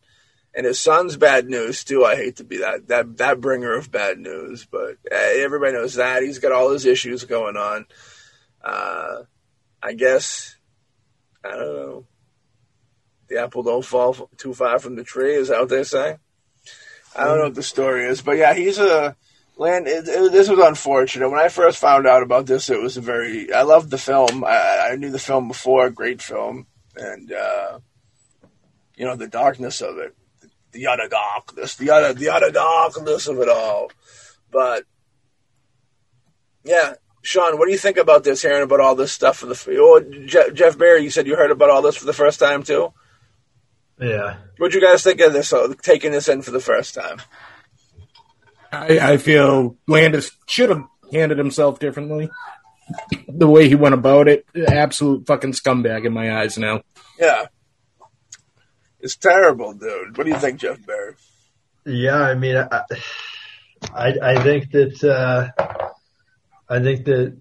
And his son's bad news too. I hate to be that that that bringer of bad news, but uh, everybody knows that he's got all his issues going on. Uh, I guess I don't know. The apple don't fall too far from the tree. Is that what they say? I don't know what the story is, but yeah, he's a land. It, it, this was unfortunate. When I first found out about this, it was a very. I loved the film. I, I knew the film before. Great film, and uh, you know the darkness of it, the utter darkness, the utter the utter darkness of it all. But yeah, Sean, what do you think about this? Hearing about all this stuff for the oh, Jeff, Jeff Barry, you said you heard about all this for the first time too. Yeah. What'd you guys think of this? Uh, taking this in for the first time? I, I feel Landis should have handled himself differently. The way he went about it, absolute fucking scumbag in my eyes now. Yeah. It's terrible, dude. What do you think, Jeff Barry? Yeah, I mean, I, I, I think that, uh, I think that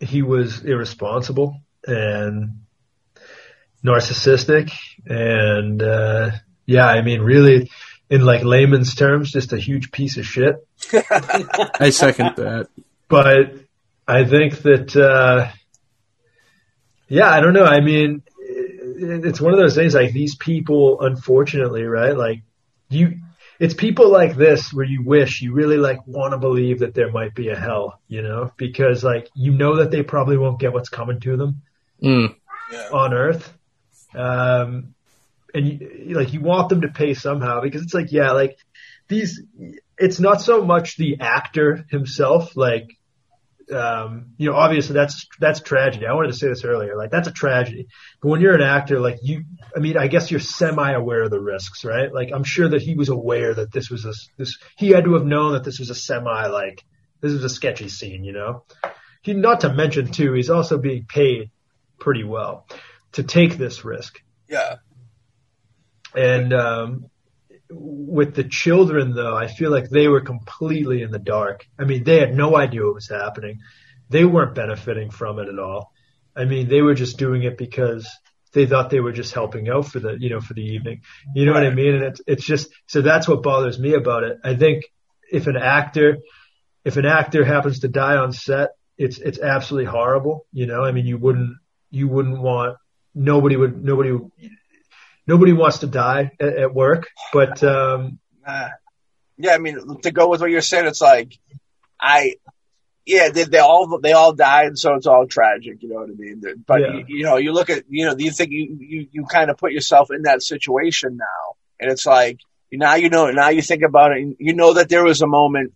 he was irresponsible and narcissistic and, uh, yeah, I mean, really, in like layman's terms, just a huge piece of shit. I second that. But I think that, uh, yeah, I don't know. I mean, it's one of those things like these people, unfortunately, right? Like you, it's people like this where you wish you really like want to believe that there might be a hell, you know, because like you know that they probably won't get what's coming to them Mm. Yeah. on Earth. Um, and you, like you want them to pay somehow because it's like, yeah, like these, it's not so much the actor himself, like, um, you know, obviously that's, that's tragedy. I wanted to say this earlier, like that's a tragedy. But when you're an actor, like you, I mean, I guess you're semi aware of the risks, right? Like I'm sure that he was aware that this was a, this, he had to have known that this was a semi, like, this was a sketchy scene, you know? He, not to mention too, he's also being paid pretty well to take this risk. Yeah. And um, with the children, though, I feel like they were completely in the dark. I mean, they had no idea what was happening. They weren't benefiting from it at all. I mean, they were just doing it because they thought they were just helping out for the, you know, for the evening. You know what I mean? And it's, it's just, so that's what bothers me about it. I think if an actor, if an actor happens to die on set, it's, it's absolutely horrible. You know, I mean, you wouldn't, you wouldn't want, nobody would, nobody, would- nobody wants to die at, at work, but, um, Uh, yeah, I mean, to go with what you're saying, it's like, I, yeah, they, they all they all died, so it's all tragic. You know what I mean? But Yeah. you, you know, you look at you know, you think you you you kind of put yourself in that situation now, and it's like now you know now you think about it, you know that there was a moment.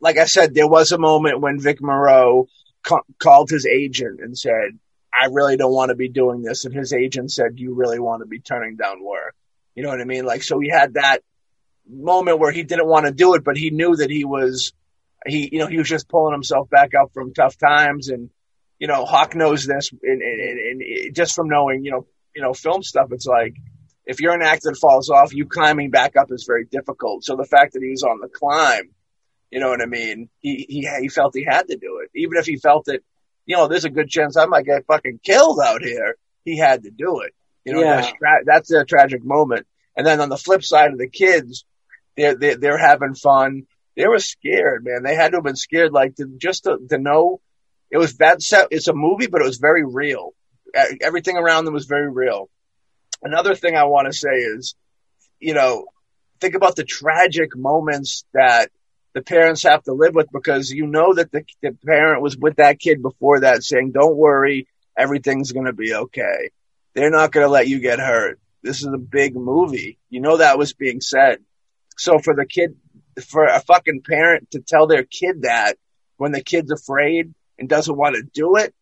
Like I said, there was a moment when Vic Morrow ca- called his agent and said, "I really don't want to be doing this," and his agent said, "You really want to be turning down work." You know what I mean? Like, so he had that moment where he didn't want to do it, but he knew that he was, he, you know, he was just pulling himself back up from tough times. And, you know, Hawk knows this and, and, and, just from knowing, you know, you know, film stuff, it's like, if you're an actor that falls off, you climbing back up is very difficult. So the fact that he was on the climb, you know what I mean? He, he, he felt he had to do it. Even if he felt that, you know, there's a good chance I might get fucking killed out here. He had to do it. You know, Yeah. that's, tra- that's a tragic moment. And then on the flip side of the kids, they're, they're, they're having fun. They were scared, man. They had to have been scared, like to, just to, to know it was that set. It's a movie, but it was very real. Everything around them was very real. Another thing I want to say is, you know, think about the tragic moments that the parents have to live with because you know that the, the parent was with that kid before that saying, don't worry, everything's going to be okay. They're not going to let you get hurt. This is a big movie. You know that was being said. So for the kid, for a fucking parent to tell their kid that when the kid's afraid and doesn't want to do it,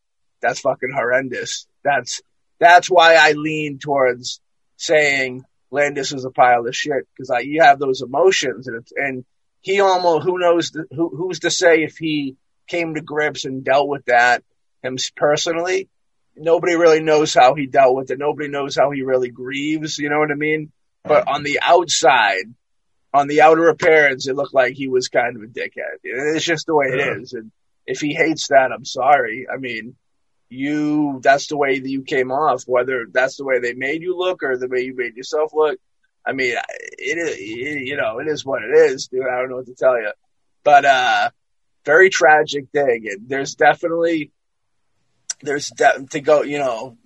that's fucking horrendous. That's, that's why I lean towards saying Landis is a pile of shit because you have those emotions and it's, and he almost, who knows, the, who, who's to say if he came to grips and dealt with that him personally? Nobody really knows how he dealt with it. Nobody knows how he really grieves. You know what I mean? But on the outside, on the outer appearance, it looked like he was kind of a dickhead. It's just the way it is. And if he hates that, I'm sorry. I mean, you, that's the way that you came off, whether that's the way they made you look or the way you made yourself look. I mean, it is, you know, it is what it is, dude. I don't know what to tell you, but, uh, very tragic thing. And there's definitely, there's de- to go, you know,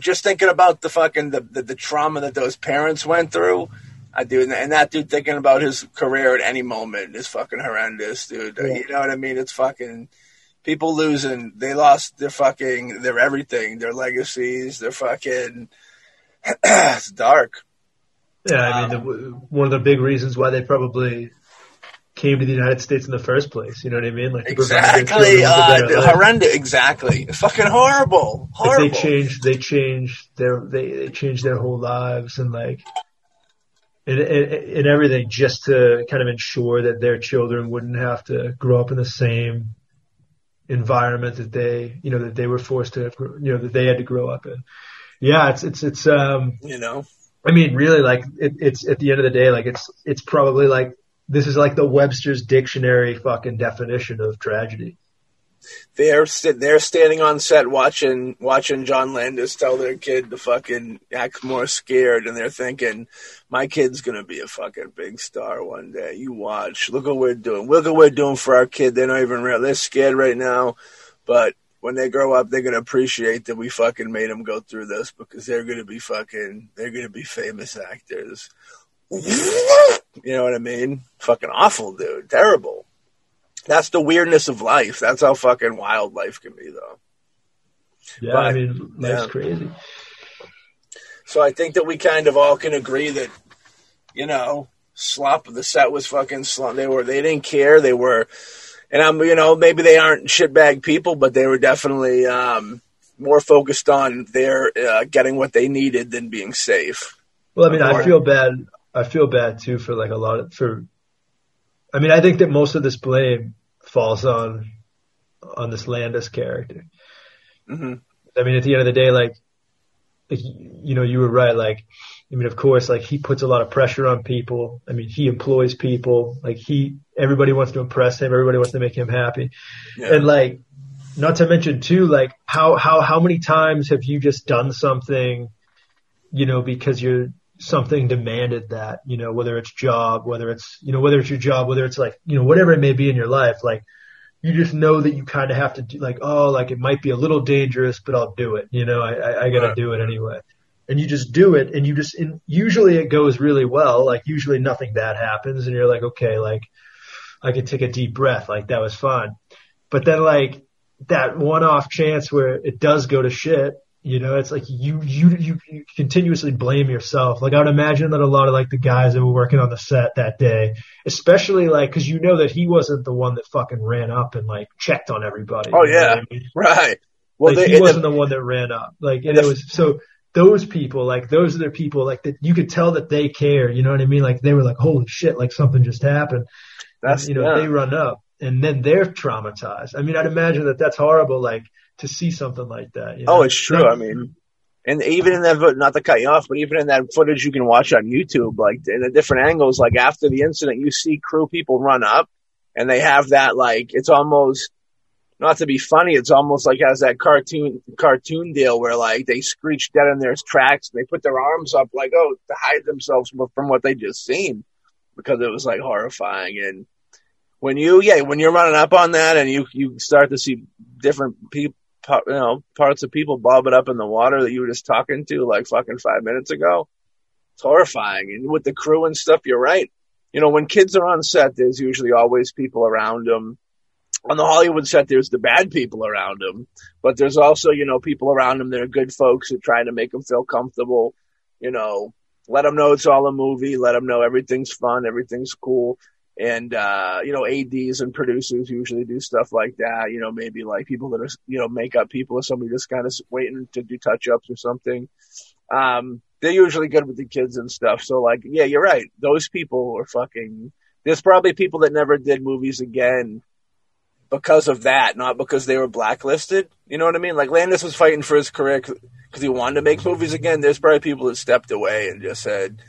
just thinking about the fucking, the, the, the trauma that those parents went through. I do, and that dude thinking about his career at any moment is fucking horrendous, dude. Yeah. You know what I mean? It's fucking people losing. They lost their fucking their everything, their legacies, their fucking. it's dark. Yeah, I mean, the, one of the big reasons why they probably came to the United States in the first place. You know what I mean? Like Exactly, children with a uh, horrendous. Exactly, fucking horrible, Like they changed, they changed their, they, they changed their whole lives and like, and, and, and everything just to kind of ensure that their children wouldn't have to grow up in the same environment that they, you know, that they were forced to, you know, that they had to grow up in. Yeah, it's it's it's um You know, I mean, really, like it, it's at the end of the day, like it's it's probably like this is like the Webster's dictionary fucking definition of tragedy. they're they're standing on set watching watching John Landis tell their kid to fucking act more scared, and they're thinking, "My kid's gonna be a fucking big star one day. You watch. Look what we're doing. Look what we're doing for our kid. They're not even real. They're scared right now, but." When they grow up, they're gonna appreciate that we fucking made them go through this because they're gonna be fucking, they're gonna be famous actors. You know what I mean? Fucking awful, dude. Terrible. That's the weirdness of life. That's how fucking wild life can be, though. Yeah, But- I mean, life's yeah. crazy. So I think that we kind of all can agree that, you know, slop of the set was fucking slump. They were they didn't care. They were, and I'm you know maybe they aren't shitbag people, but they were definitely um, more focused on their uh, getting what they needed than being safe. Well, I mean, I feel bad. I feel bad too for like a lot of for. I mean, I think that most of this blame falls on on this Landis character. Mhm. I mean, at the end of the day, like you know, you were right. Like, I mean, of course, like he puts a lot of pressure on people. I mean, he employs people. Like he, everybody wants to impress him. Everybody wants to make him happy. Yeah. And like, not to mention too, like how, how, how many times have you just done something, you know, because you're, something demanded that, you know, whether it's job, whether it's, you know, whether it's your job, whether it's like, you know, whatever it may be in your life, like, you just know that you kind of have to do like, oh, like it might be a little dangerous, but I'll do it. You know, I, I, I gotta Right. do it anyway. And you just do it and you just, and usually it goes really well. Like usually nothing bad happens and you're like, okay, like I can take a deep breath. Like that was fun. But then like that one off chance where it does go to shit, you know, it's like you, you, you, you continuously blame yourself. Like I would imagine that a lot of like the guys that were working on the set that day, especially like, cause you know that he wasn't the one that fucking ran up and like checked on everybody. Oh, yeah. I mean? Right. Well, like they, he wasn't the- the one that ran up. Like, and it was so those people, like those are the people, like that you could tell that they care. You know what I mean? Like they were like, holy shit, like something just happened. that's And, you know, yeah. they run up and then they're traumatized. I mean, I'd imagine that that's horrible. Like to see something like that. You oh, know? Oh, it's true. I mean, and even in that, not to cut you off, but even in that footage you can watch on YouTube, like in the different angles, like after the incident, you see crew people run up and they have that, like, it's almost, not to be funny, it's almost like has that cartoon, cartoon deal where like they screech dead in their tracks and they put their arms up like, oh, to hide themselves from, what they just seen because it was like horrifying. And when you, yeah, when you're running up on that and you, you start to see different people, you know, parts of people bobbing up in the water that you were just talking to like fucking five minutes ago. It's horrifying. And with the crew and stuff, you're right. You know, when kids are on set, there's usually always people around them. On the Hollywood set, there's the bad people around them, but there's also, you know, people around them that are good folks that try to make them feel comfortable, you know, let them know it's all a movie, let them know everything's fun, everything's cool and uh, you know ads and producers usually do stuff like that you know maybe like people that are you know makeup people or somebody just kind of waiting to do touch ups or something. Um they're usually good with the kids and stuff. So like yeah you're right. Those people are fucking there's probably people that never did movies again because of that not because they were blacklisted. You know what i mean? Like landis was fighting for his career because he wanted to make movies again. There's probably people that stepped away and just said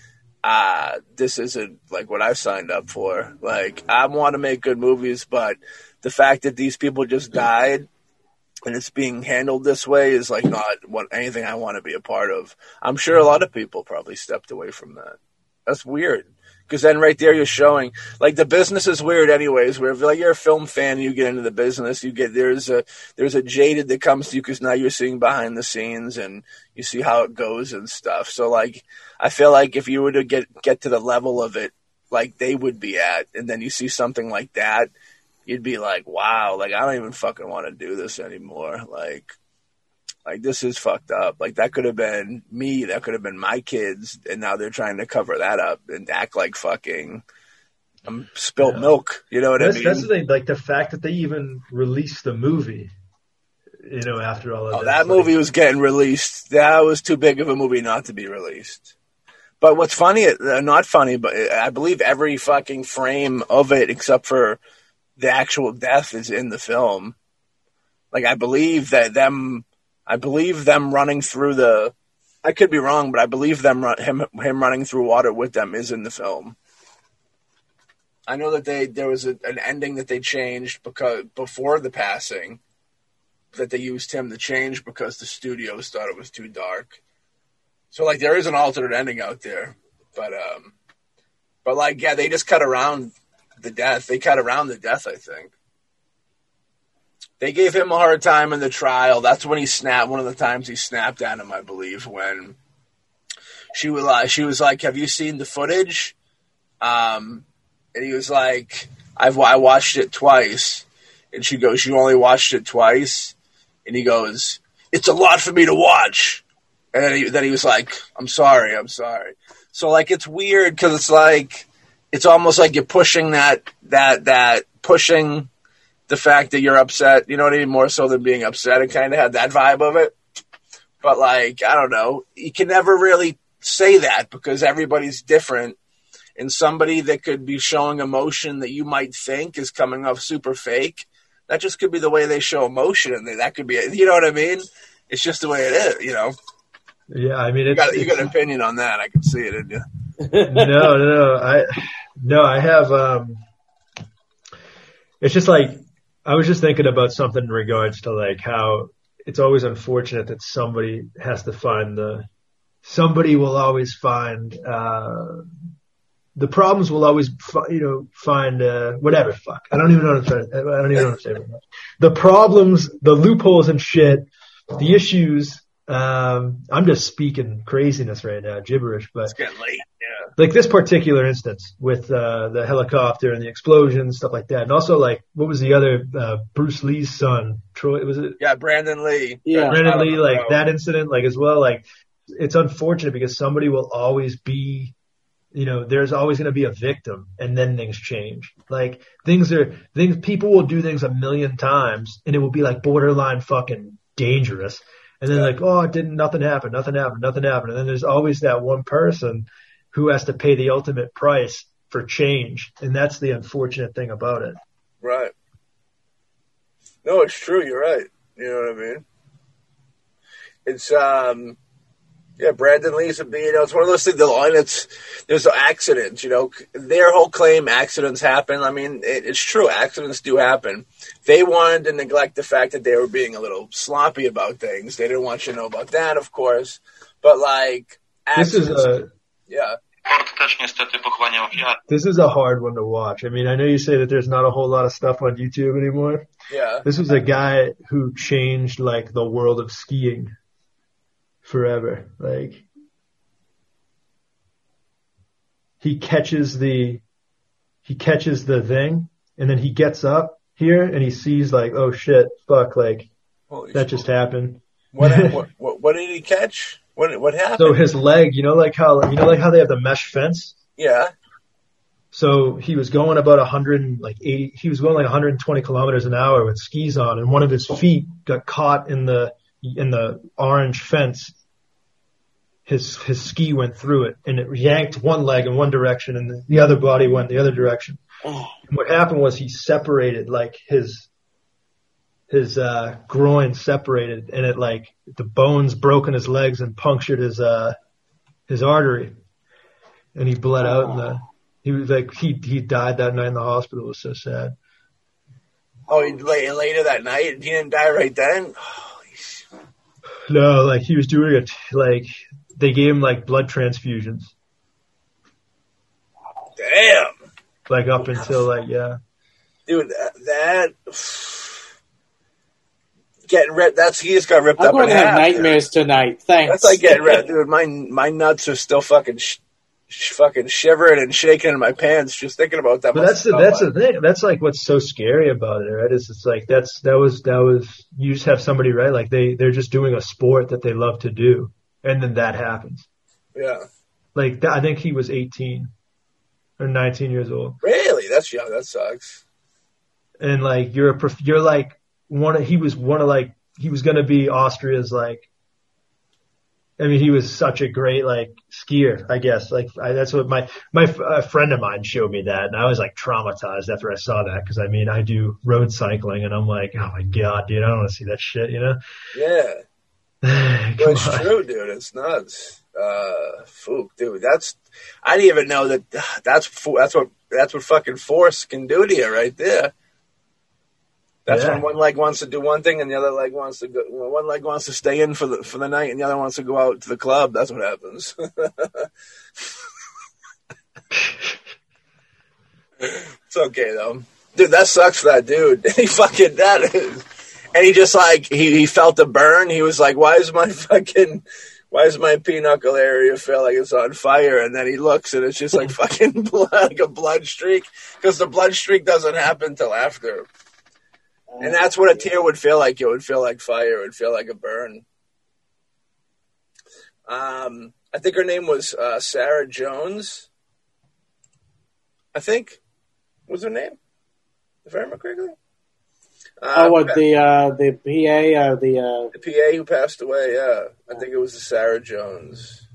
uh, this isn't like what I've signed up for. Like, I want to make good movies, but the fact that these people just died and it's being handled this way is like not what anything I want to be a part of. I'm sure a lot of people probably stepped away from that. That's weird. Because then right there you're showing like the business is weird anyways. Where if like you're a film fan you get into the business, you get there's a there's a jaded that comes to you because now you're seeing behind the scenes and you see how it goes and stuff. So like I feel like if you were to get get to the level of it like they would be at, and then you see something like that, you'd be like, wow, like I don't even fucking want to do this anymore. Like, like this is fucked up. Like that could have been me, that could have been my kids, and now they're trying to cover that up and act like fucking um, spilt Yeah. milk. You know what that's, I mean? that's the thing. Like the fact that they even released the movie, you know, after all of Oh, that like- movie was getting released. That was too big of a movie not to be released. But what's funny, uh, not funny, but I believe every fucking frame of it, except for the actual death, is in the film. Like I believe that them, I believe them running through the. I could be wrong, but I believe them run, him him running through water with them is in the film. I know that they there was a, an ending that they changed because before the passing, that they used him to change because the studios thought it was too dark. So like there is an alternate ending out there, but um, but like yeah, they just cut around the death. They cut around the death. I think they gave him a hard time in the trial. That's when he snapped. One of the times he snapped at him, I believe, when she was like, she was like, "Have you seen the footage?" Um, and he was like, "I've I watched it twice." And she goes, "You only watched it twice?" And he goes, "It's a lot for me to watch." And then he, then he was like, "I'm sorry, I'm sorry." So like it's weird because it's like it's almost like you're pushing that that that pushing the fact that you're upset. You know what I mean? More so than being upset. It kind of had that vibe of it. But like I don't know, you can never really say that because everybody's different. And somebody that could be showing emotion that you might think is coming off super fake, that just could be the way they show emotion, and that could be, you know what I mean? It's just the way it is, you know. Yeah, I mean, You got, you got an opinion on that. I can see it in you. no, no, no. I no, I have. um It's just like I was just thinking about something in regards to like how it's always unfortunate that somebody has to find the somebody will always find uh the problems will always fi- you know find uh whatever fuck I don't even know what I'm trying I don't even know what I'm saying the problems the loopholes and shit the issues um I'm just speaking craziness right now gibberish but It's getting late. Yeah. like this particular instance with uh, the helicopter and the explosion stuff like that, and also like what was the other uh, Bruce Lee's son, Troy? Was it Yeah, Brandon Lee. Yeah. Brandon Lee? Like that incident, like as well. Like it's unfortunate because somebody will always be, you know, there's always going to be a victim, and then things change. Like things are things. People will do things a million times, and it will be like borderline fucking dangerous. And then like, oh, it didn't, nothing happened, nothing happened, nothing happened. And then there's always that one person who has to pay the ultimate price for change. And that's the unfortunate thing about it. Right. No, it's true. You're right. You know what I mean? It's um, yeah. Brandon Lee's a you know it's one of those things. The line it's there's accidents. You know, their whole claim accidents happen. I mean, it, it's true. Accidents do happen. They wanted to neglect the fact that they were being a little sloppy about things. They didn't want you to know about that, of course. But like, This is a, yeah. Sport też niestety pochłania ofiary. this is a hard one to watch. I mean, I know you say that there's not a whole lot of stuff on YouTube anymore. Yeah. This was a guy who changed like the world of skiing forever. Like he catches the he catches the thing and then he gets up here and he sees like, oh shit, fuck, like Holy that shit. just happened. what, what, what, what did he catch? What, what happened? So his leg, you know, like how you know, like how they have the mesh fence. yeah. So he was going about 100, and, like 80, he was going like 120 kilometers an hour with skis on, and one of his feet got caught in the in the orange fence. His his ski went through it, and it yanked one leg in one direction, and the, the other body went the other direction. Oh. And what happened was he separated, like his his uh, groin separated, and it like the bones broke in his legs and punctured his uh his artery, and he bled out in the. He was like he he died that night in the hospital. It was so sad. Oh, he, la- later that night, he didn't die right then. No, like he was doing it. Like they gave him like blood transfusions, Damn, like up until like yeah. dude, that, that getting ripped. That's he just got ripped up. I'm going to have half. nightmares tonight. Thanks. That's like getting ripped, dude. My my nuts are still fucking. Sh- sh- fucking shivering and shaking in my pants just thinking about that. But that's the that's the thing. That's like what's so scary about it, right? Is it's like that's that was that was you just have somebody right like they they're just doing a sport that they love to do, and then that happens. yeah. Like I think he was 18 or 19 years old, Really, that's young. That sucks. and like you're a prof- you're like one of he was one of like he was gonna be Austria's like I mean, he was such a great like skier. I guess like I, that's what my my f- a friend of mine showed me that, and I was like traumatized after I saw that because I mean I do road cycling, and I'm like, oh my god, dude, I don't want to see that shit, you know? Yeah. It's on. true, dude. It's nuts. Uh, fook, dude. That's I didn't even know that. That's that's what that's what fucking force can do to you right there. That's Yeah. when one leg wants to do one thing and the other leg wants to go. well, One leg wants to stay in for the for the night and the other wants to go out to the club. That's what happens. it's okay though, dude. That sucks for that dude. He fucking that is. And he just like he, he felt a burn. He was like, "Why is my fucking, why is my pinochle area feel like it's on fire?" And then he looks and it's just like fucking blood, like a blood streak, because the blood streak doesn't happen till after. And that's what a tear would feel like. It would feel like fire. It would feel like a burn. Um, I think her name was uh, Sarah Jones. I think was her name, if I remember correctly. Uh, Oh, what the uh, the PA uh, the uh, the PA who passed away? Yeah, I think it was the Sarah Jones.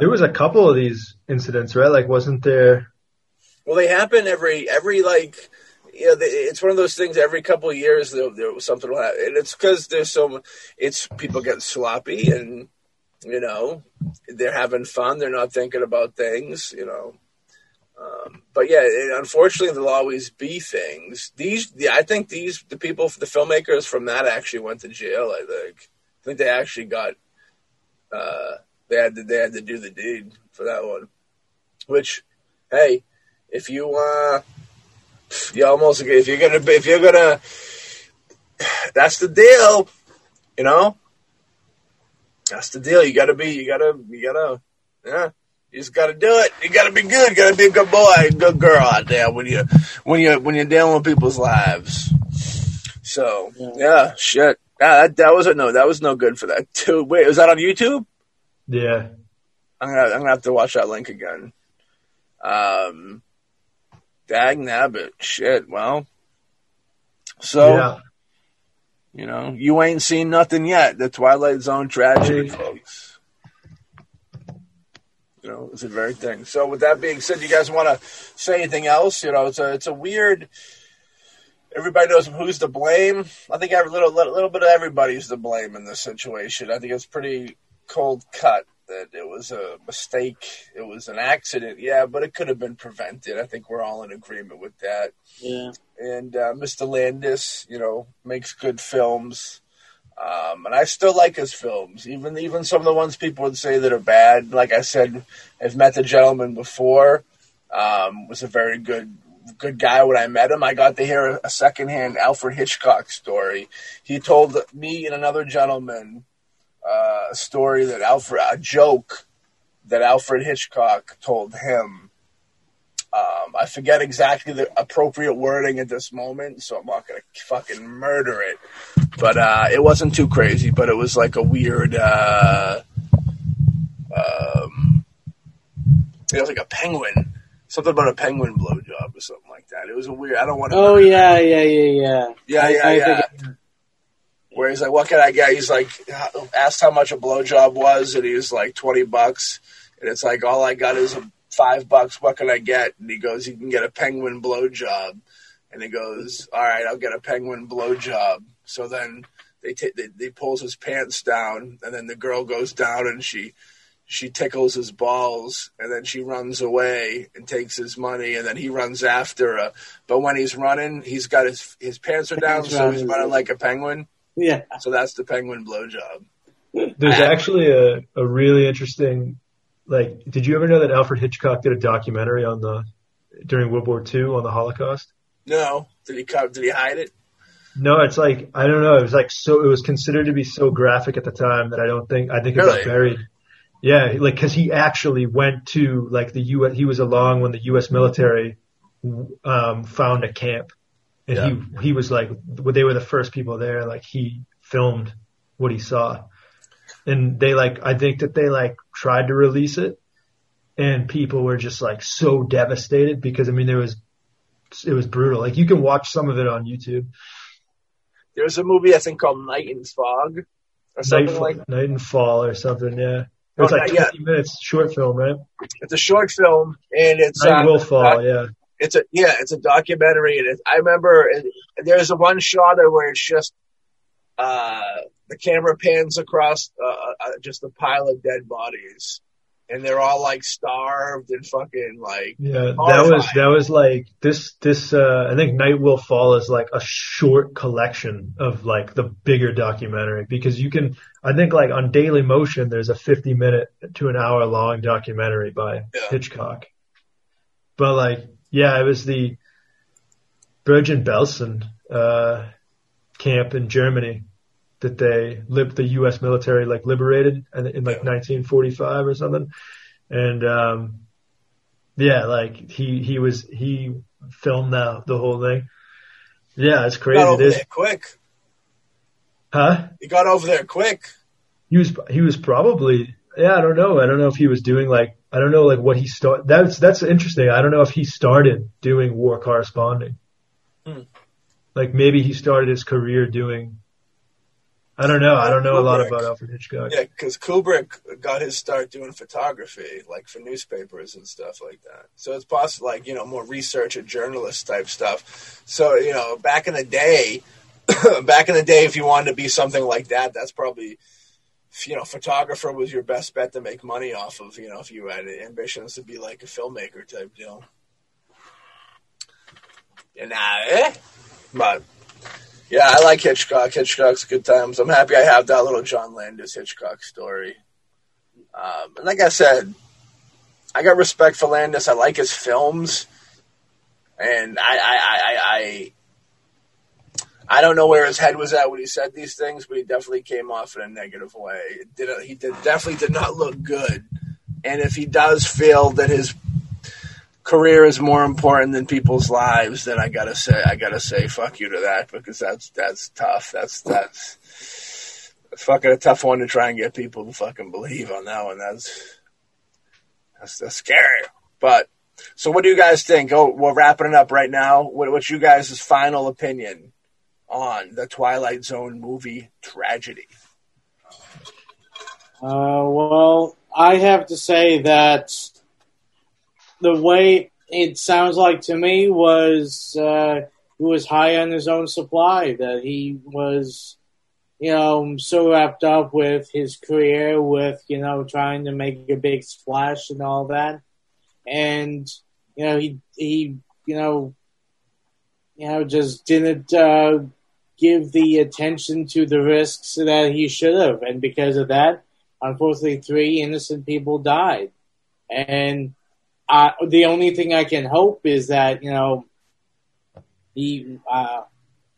There was a couple of these incidents, right? Like, wasn't there? Well, they happen every every like you know, the- it's one of those things. Every couple of years, there, there something will happen, and it's because there's so it's people getting sloppy, and you know they're having fun. They're not thinking about things, you know. Um, but yeah, it, unfortunately, there'll always be things. These, the, I think these the people, the filmmakers from that actually went to jail. I think. I think they actually got. Uh, they had to they had to do the deed for that one. Which, hey, if you uh, you almost if you're gonna if you're gonna, that's the deal, you know. That's the deal. You gotta be. You gotta. You gotta. Yeah. You just gotta do it. You gotta be good. You gotta be a good boy, good girl out there when you when you when you're dealing with people's lives. So yeah, shit. That that was a no. That was no good for that too. Wait, was that on YouTube? Yeah. I'm gonna I'm gonna have to watch that link again. Um, dag nabbit. Shit. Well, so yeah. you know you ain't seen nothing yet. The Twilight Zone tragedy, folks. You know, it's a very thing. So, with that being said, you guys want to say anything else? You know, it's a it's a weird. Everybody knows who's to blame. I think every little little, little bit of everybody's to blame in this situation. I think it's pretty cold cut that it was a mistake. It was an accident, yeah, but it could have been prevented. I think we're all in agreement with that. yeah And uh, Mr. Landis, you know, makes good films. Um, and I still like his films, even even some of the ones people would say that are bad. Like I said, I've met the gentleman before. Um, was a very good good guy when I met him. I got to hear a secondhand Alfred Hitchcock story. He told me and another gentleman uh, a story that Alfred a joke that Alfred Hitchcock told him. Um, I forget exactly the appropriate wording at this moment, so I'm not gonna fucking murder it. But uh, it wasn't too crazy, but it was like a weird. Uh, um, it was like a penguin, something about a penguin blowjob or something like that. It was a weird. I don't want to. oh yeah yeah yeah yeah Yeah, I- yeah, I yeah. think- Where he's like, "What can I get?" He's like, asked how much a blowjob was, and he was like, 20 bucks." And it's like, "All I got is a five bucks. What can I get?" And he goes, "You can get a penguin blowjob." And he goes, "All right, I'll get a penguin blowjob." So then they t- they, they pulls his pants down, and then the girl goes down and she she tickles his balls, and then she runs away and takes his money, and then he runs after her. But when he's running, he's got his his pants are down, so he's running like a penguin. yeah So that's the penguin blowjob. There's actually a, a really interesting, like, did you ever know that Alfred Hitchcock did a documentary on the, during World War II on the Holocaust? No, did he cut? Did he hide it? No, it's like, I don't know. It was like so, it was considered to be so graphic at the time that I don't think, I think it Really? got buried. Yeah, like, cause he actually went to, like, the U.S., he was along when the U.S. military, um, found a camp. And he, he was like, they were the first people there. Like, he filmed what he saw. And they like, I think that they like tried to release it and people were just like so devastated because I mean, there was, it was brutal. Like, you can watch some of it on YouTube. There's a movie I think called Night in Fog. or something Night, like. Night and Fall or something. Yeah, it was Oh, like not yet. 20 minutes short film, right? It's a short film, and it's Night uh, will fall. yeah, it's a yeah, it's a documentary, and it, I remember it, there's a one shot where it's just uh, the camera pans across uh, uh, just a pile of dead bodies, and they're all like starved and fucking like yeah. That was that was like this this. uh I think Night will fall is like a short collection of like the bigger documentary because you can. I think like on Daily Motion, there's a 50 minute to an hour long documentary by Yeah. Hitchcock. But like, yeah, it was the Bergen Belsen uh, camp in Germany that they lib the U.S. military like liberated in, in like 1945 or something, and um, yeah, like he he was he filmed the the whole thing. Yeah, it's crazy. got over there quick. huh? He got over there quick. He was he was probably yeah I don't know I don't know if he was doing like I don't know like what he started. that's that's interesting I don't know if he started doing war corresponding Hmm. like maybe he started his career doing I don't know I don't know a lot about Alfred Hitchcock Yeah, because Kubrick got his start doing photography, like for newspapers and stuff like that. So it's possible, like you know, more research and journalist type stuff. So you know, back in the day, back in the day, if you wanted to be something like that, that's probably you know, photographer was your best bet to make money off of. You know, if you had ambitions to be like a filmmaker type deal. And uh, eh? but yeah, I like Hitchcock. Hitchcock's good times. I'm happy I have that little John Landis Hitchcock story. Um, and like I said, I got respect for Landis. I like his films, and I, I, I, I, I, don't know where his head was at when he said these things, but he definitely came off in a negative way. It did, he did, definitely did not look good. And if he does feel that his career is more important than people's lives, then I gotta say, I gotta say, fuck you to that because that's that's tough. That's that's, fucking a tough one to try and get people to fucking believe on that one. That's that's, that's scary. But so, what do you guys think? Oh, we're wrapping it up right now. What, what's you guys' final opinion on the Twilight Zone movie tragedy? Uh, well, I have to say that the way it sounds like to me was uh, he was high on his own supply. That he was, you know, so wrapped up with his career, with you know, trying to make a big splash and all that, and you know, he he you know, you know, just didn't uh, give the attention to the risks that he should have, and because of that unfortunately three innocent people died and the only thing i can hope is that you know he uh,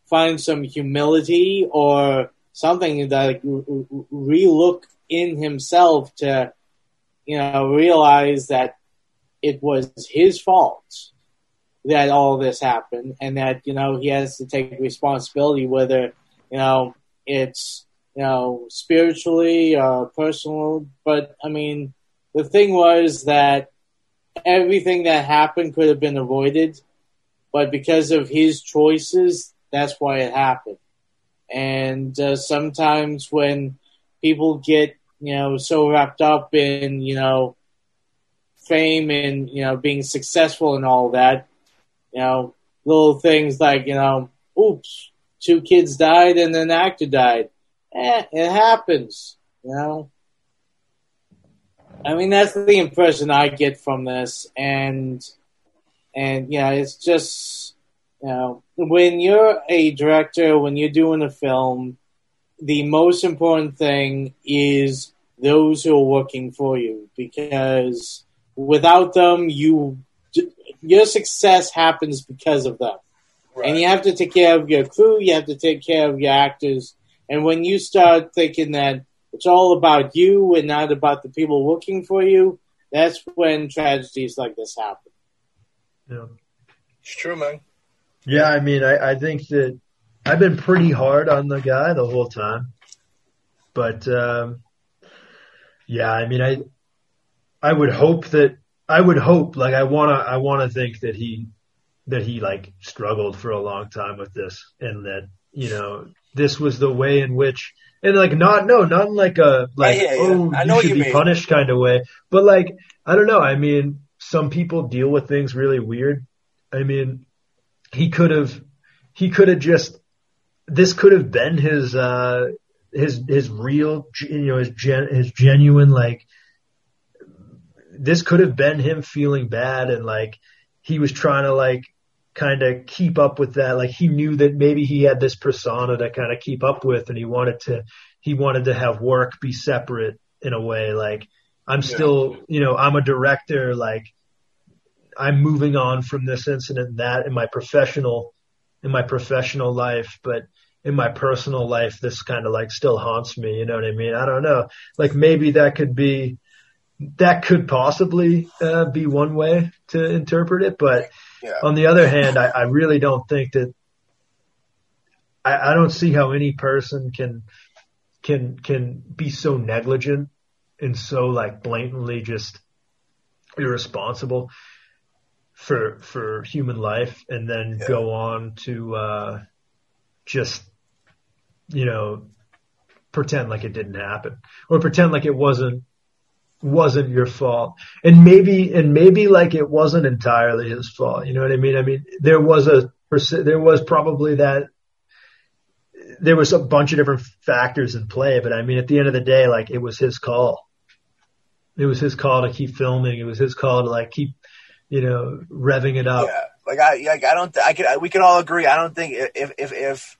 finds some humility or something that like, relook in himself to you know realize that it was his fault that all this happened and that you know he has to take responsibility whether you know it's you know, spiritually, uh, personal. But I mean, the thing was that everything that happened could have been avoided, but because of his choices, that's why it happened. And uh, sometimes when people get, you know, so wrapped up in, you know, fame and, you know, being successful and all that, you know, little things like, you know, oops, two kids died and an actor died eh, it happens, you know. I mean, that's the impression I get from this, and and yeah, it's just you know when you're a director, when you're doing a film, the most important thing is those who are working for you because without them, you your success happens because of them, Right. and you have to take care of your crew, you have to take care of your actors and when you start thinking that it's all about you and not about the people working for you, that's when tragedies like this happen. yeah It's true, man. yeah I mean I, I think that I've been pretty hard on the guy the whole time but um yeah I mean I I would hope that I would hope like I wanna I wanna think that he that he like struggled for a long time with this and that you know, this was the way in which, and like not, no, not in like a, like, yeah, yeah. oh, I you should you be mean. punished kind of way. But like, I don't know. I mean, some people deal with things really weird. I mean, he could have, he could have just, this could have been his, uh, his, his real, you know, his gen, his genuine, like, this could have been him feeling bad and like, he was trying to like, kind of keep up with that. Like he knew that maybe he had this persona to kind of keep up with and he wanted to, he wanted to have work be separate in a way. Like I'm still, you know, I'm a director. Like I'm moving on from this incident and that in my professional, in my professional life, but in my personal life, this kind of like still haunts me. You know what I mean? I don't know. Like maybe that could be, that could possibly uh, be one way to interpret it, but Yeah. on the other hand, I, I really don't think that I, I don't see how any person can can can be so negligent and so like blatantly just irresponsible for for human life and then Yeah. go on to uh just you know pretend like it didn't happen or pretend like it wasn't wasn't your fault. And maybe and maybe like it wasn't entirely his fault. You know what i mean? I mean there was a there was probably that there was a bunch of different factors in play but i mean at the end of the day like it was his call. It was his call to keep filming. It was his call to like keep you know revving it up. Yeah, like I, like I don't, th- I could, I, we can all agree. I don't think if if if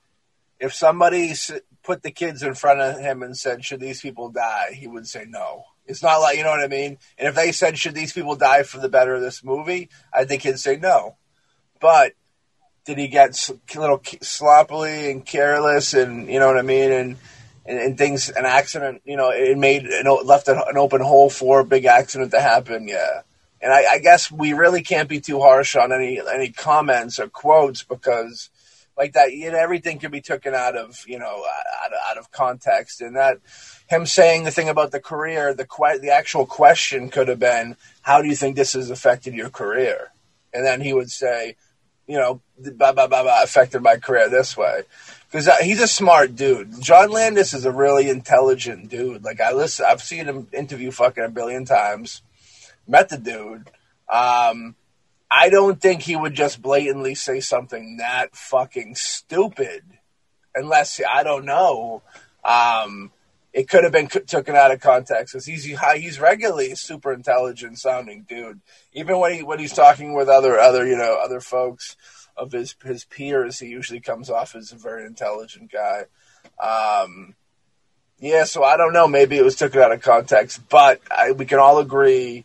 if somebody put the kids in front of him and said, "Should these people die?" he would say no. It's not like you know what I mean. And if they said, "Should these people die for the better of this movie?" I think he'd say no. But did he get a little sloppily and careless, and you know what I mean, and and, and things, an accident, you know, it made an, left an open hole for a big accident to happen. Yeah. And I, I guess we really can't be too harsh on any any comments or quotes because, like that, you know, everything can be taken out of you know out of, out of context. And that him saying the thing about the career, the que- the actual question could have been, "How do you think this has affected your career?" And then he would say, you know, blah blah blah, blah affected my career this way. Because he's a smart dude. John Landis is a really intelligent dude. Like I listen, I've seen him interview fucking a billion times met the dude. Um, I don't think he would just blatantly say something that fucking stupid, unless I don't know. Um, it could have been taken out of context because he's he's regularly a super intelligent sounding dude. Even when he when he's talking with other other you know other folks of his his peers, he usually comes off as a very intelligent guy. Um, yeah, so I don't know. Maybe it was taken out of context, but I, we can all agree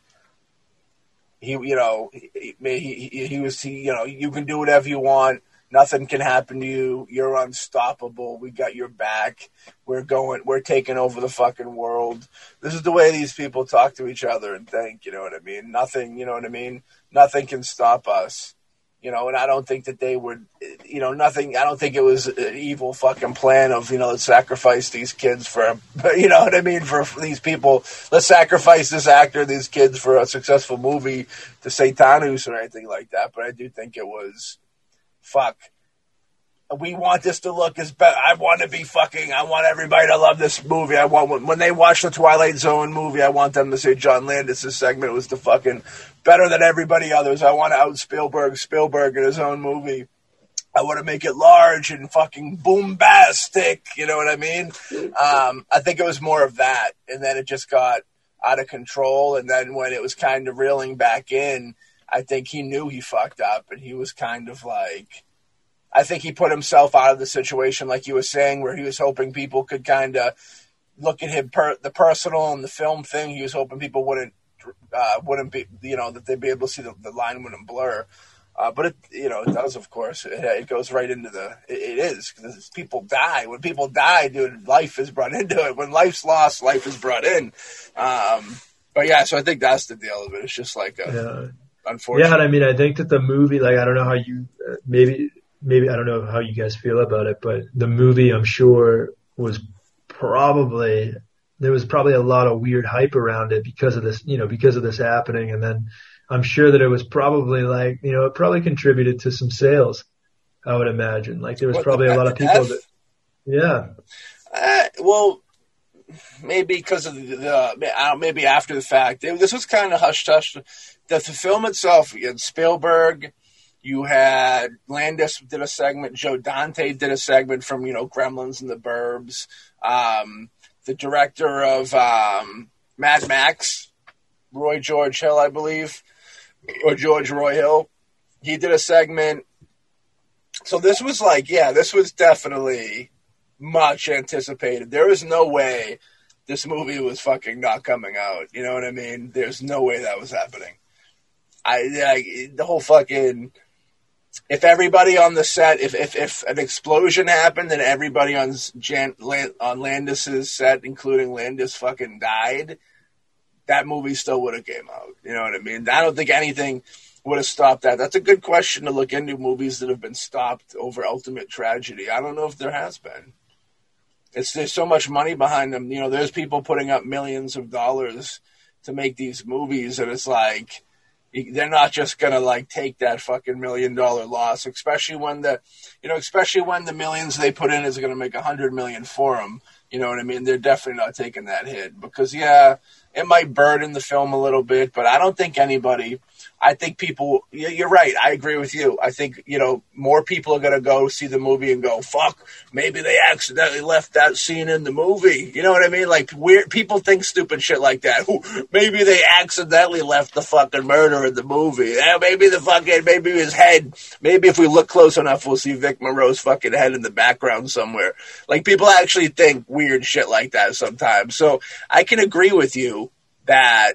he you know he, he, he was he you know you can do whatever you want nothing can happen to you. You're unstoppable. We got your back. We're going we're taking over the fucking world. This is the way these people talk to each other and think you know what i mean? Nothing you know what i mean? Nothing can stop us you know? And i don't think that they would you know nothing i don't think it was an evil fucking plan of you know let's sacrifice these kids for you know what i mean? For, for these people. Let's sacrifice this actor these kids for a successful movie to satanus or anything like that. But i do think it was fuck we want this to look as better. I want to be fucking. I want everybody to love this movie. I want when, they watch the Twilight Zone movie, I want them to say John Landis' segment was the fucking better than everybody others. I want to out Spielberg, Spielberg in his own movie. I want to make it large and fucking bombastic. You know what I mean? Um, I think it was more of that, and then it just got out of control. And then when it was kind of reeling back in, I think he knew he fucked up, and he was kind of like. I think he put himself out of the situation, like you were saying, where he was hoping people could kind of look at him per the personal and the film thing. He was hoping people wouldn't uh, wouldn't be, you know, that they'd be able to see the, the line wouldn't blur. Uh, but it, you know, it does, of course. It, it goes right into the. It, it is because people die. When people die, dude, life is brought into it. When life's lost, life is brought in. Um, but yeah, so I think that's the deal of it. It's just like a yeah unfortunate. Yeah, and I mean, I think that the movie, like, I don't know how you, uh, maybe, maybe I don't know how you guys feel about it, but the movie, I'm sure, was probably there was probably a lot of weird hype around it because of this, you know, because of this happening, and then I'm sure that it was probably like, you know, it probably contributed to some sales. I would imagine. Like there was What, probably a lot of people that, yeah, Uh, well, maybe because of the, the uh, maybe after the fact. It- this was kind of hush hush. The, film itself, you had Spielberg, you had Landis did a segment, Joe Dante did a segment from you know Gremlins and the Burbs. Um, the director of um, Mad Max, Roy George Hill, I believe, or George Roy Hill, he did a segment. So this was like, yeah, this was definitely much anticipated. There was no way this movie was fucking not coming out. You know what I mean? There's no way that was happening. I, I the whole fucking if everybody on the set if if, if an explosion happened and everybody on Jan, on Landis's set, including Landis, fucking died, that movie still would have came out. You know what I mean? I don't think anything would have stopped that. That's a good question to look into movies that have been stopped over ultimate tragedy. I don't know if there has been. It's there's so much money behind them. You know, there's people putting up millions of dollars to make these movies, and it's like they're not just gonna like take that fucking million dollar loss, especially when the, you know, especially when the millions they put in is gonna make a hundred million for them. You know what I mean? They're definitely not taking that hit because yeah, it might burden the film a little bit, but I don't think anybody. I think people. You're right. I agree with you. I think you know more people are gonna go see the movie and go, "Fuck, maybe they accidentally left that scene in the movie." You know what I mean? Like weird people think stupid shit like that. Maybe they accidentally left the fucking murder in the movie. Yeah, maybe the fucking maybe his head. Maybe if we look close enough, we'll see Vic Morrow's fucking head in the background somewhere. Like people actually think weird shit like that sometimes. So I can agree with you that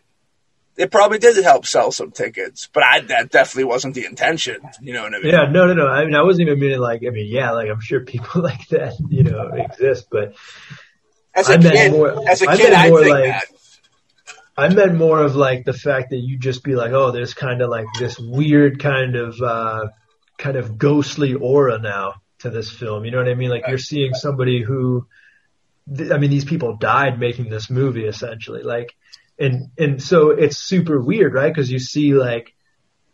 it probably did help sell some tickets, but I, that definitely wasn't the intention. You know what I mean? yeah, no, no, no. I mean, I wasn't even meaning like. I mean, yeah, like I'm sure people like that, you know, exist, but As a I kid, more- as a I kid, meant I more think like- that. I meant more of like the fact that you just be like, oh, there's kind of like this weird kind of uh, kind of ghostly aura now to this film. You know what I mean? Like you're seeing somebody who, th- I mean, these people died making this movie essentially. Like, and and so it's super weird, right? Because you see like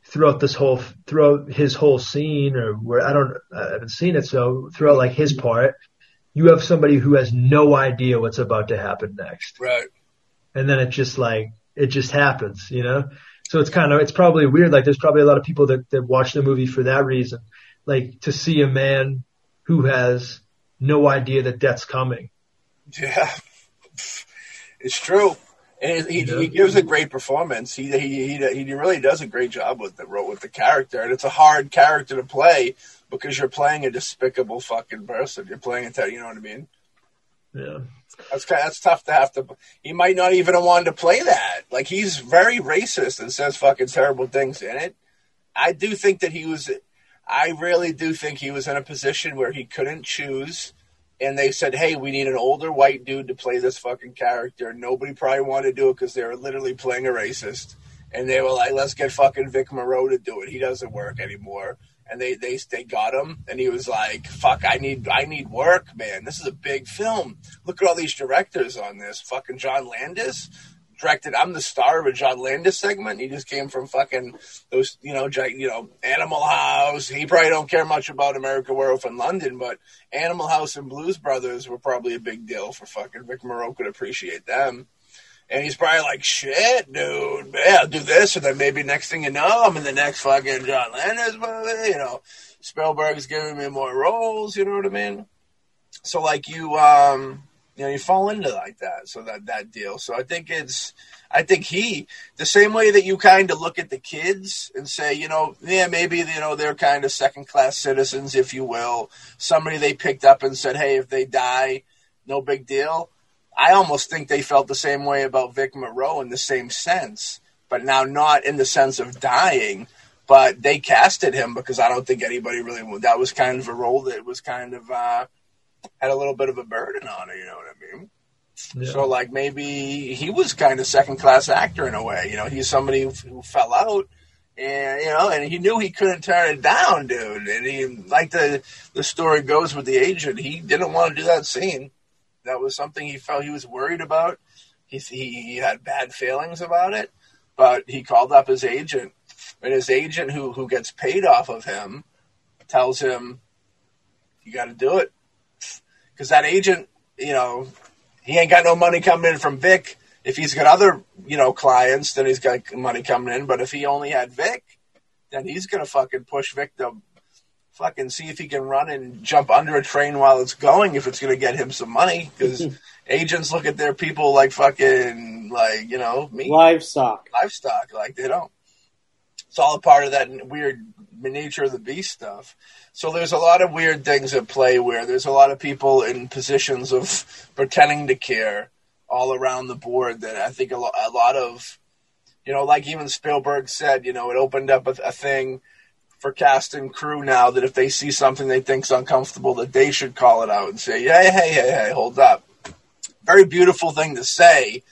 throughout this whole throughout his whole scene, or where I don't, I haven't seen it, so throughout like his part, you have somebody who has no idea what's about to happen next Right. and then it just like it just happens, you know. So it's kind of it's probably weird. Like there's probably a lot of people that that watch the movie for that reason, like to see a man who has no idea that death's coming. Yeah, it's true. And he, Yeah. he gives a great performance. He, he he he really does a great job with the with the character, and it's a hard character to play because you're playing a despicable fucking person. You're playing a you know what I mean. Yeah, That's kind that's tough to have to. He might not even have wanted to play that. Like he's very racist and says fucking terrible things in it. I do think that he was. I really do think he was in a position where he couldn't choose, and they said, "Hey, we need an older white dude to play this fucking character." Nobody probably wanted to do it because they were literally playing a racist, and they were like, "Let's get fucking Vic Morrow to do it. He doesn't work anymore." And they, they they got him, and he was like, "Fuck, I need I need work, man. This is a big film. Look at all these directors on this. Fucking John Landis directed. I'm the star of a John Landis segment. He just came from fucking those, you know, you know, Animal House. He probably don't care much about America Werewolf in London, but Animal House and Blues Brothers were probably a big deal for fucking Vic Morrow. Could appreciate them. And he's probably like, shit, dude, yeah, I'll do this. And then maybe next thing you know, I'm in the next fucking John Landis movie. You know, Spielberg's giving me more roles. You know what I mean? So like you, um, you know, you fall into like that. So that, that deal. So I think it's, I think he, the same way that you kind of look at the kids and say, you know, yeah, maybe, you know, they're kind of second class citizens, if you will. Somebody they picked up and said, hey, if they die, no big deal. I almost think they felt the same way about Vic Morrow in the same sense, but now not in the sense of dying. But they casted him because I don't think anybody really that was kind of a role that was kind of uh, had a little bit of a burden on it. You know what I mean? yeah. So like maybe he was kind of second class actor in a way. You know, he's somebody who, who fell out, and you know, and he knew he couldn't turn it down, dude. And he like the the story goes with the agent, he didn't want to do that scene. That was something he felt he was worried about. He he, he had bad feelings about it, but he called up his agent, and his agent who who gets paid off of him tells him, you got to do it because that agent, you know, he ain't got no money coming in from Vic. If he's got other, you know, clients, then he's got money coming in. But if he only had Vic, then he's gonna fucking push Vic to fucking see if he can run and jump under a train while it's going. If it's gonna get him some money, because agents look at their people like fucking like you know me Livestock. livestock. Like they don't. It's all a part of that weird nature of the beast stuff. So there's a lot of weird things at play where there's a lot of people in positions of pretending to care all around the board that I think a, lo- a lot of, you know, like even Spielberg said, you know, it opened up a, a thing for cast and crew now that if they see something they think's uncomfortable, that they should call it out and say, hey, hey, hey, hey, hold up. Very beautiful thing to say,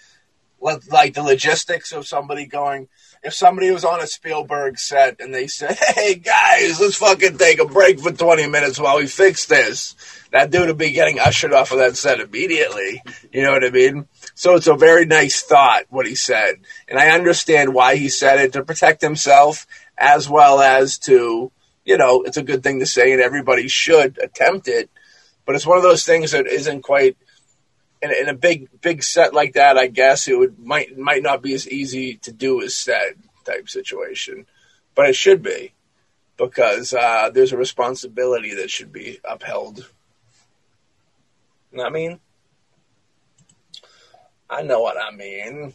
like like the logistics of somebody going. If somebody was on a Spielberg set and they said, "Hey guys, let's fucking take a break for twenty minutes while we fix this," that dude would be getting ushered off of that set immediately. You know what I mean? So it's a very nice thought what he said, and I understand why he said it to protect himself as well as to, you know, it's a good thing to say, and everybody should attempt it. But it's one of those things that isn't quite in, in a big big set like that, I guess it would might might not be as easy to do as said type situation, but it should be because uh, there's a responsibility that should be upheld. I mean? I know what I mean.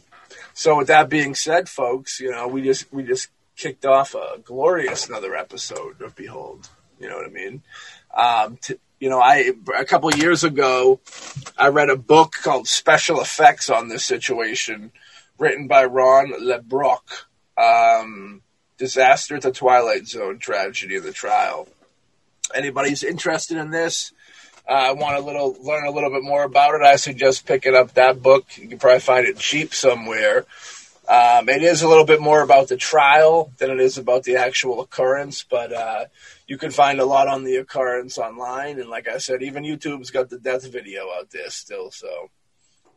So with that being said, folks, you know we just we just kicked off a glorious another episode of Behold. You know what I mean? Um, t- you know, I a couple years ago, I read a book called Special Effects on this situation, written by Ron LaBrecque. Um, Disaster at the Twilight Zone: Tragedy of the Trial. Anybody's interested in this? Uh, want a little learn a little bit more about it? I suggest picking up that book. You can probably find it cheap somewhere. Um, it is a little bit more about the trial than it is about the actual occurrence, but uh, you can find a lot on the occurrence online. And like I said, even YouTube's got the death video out there still. So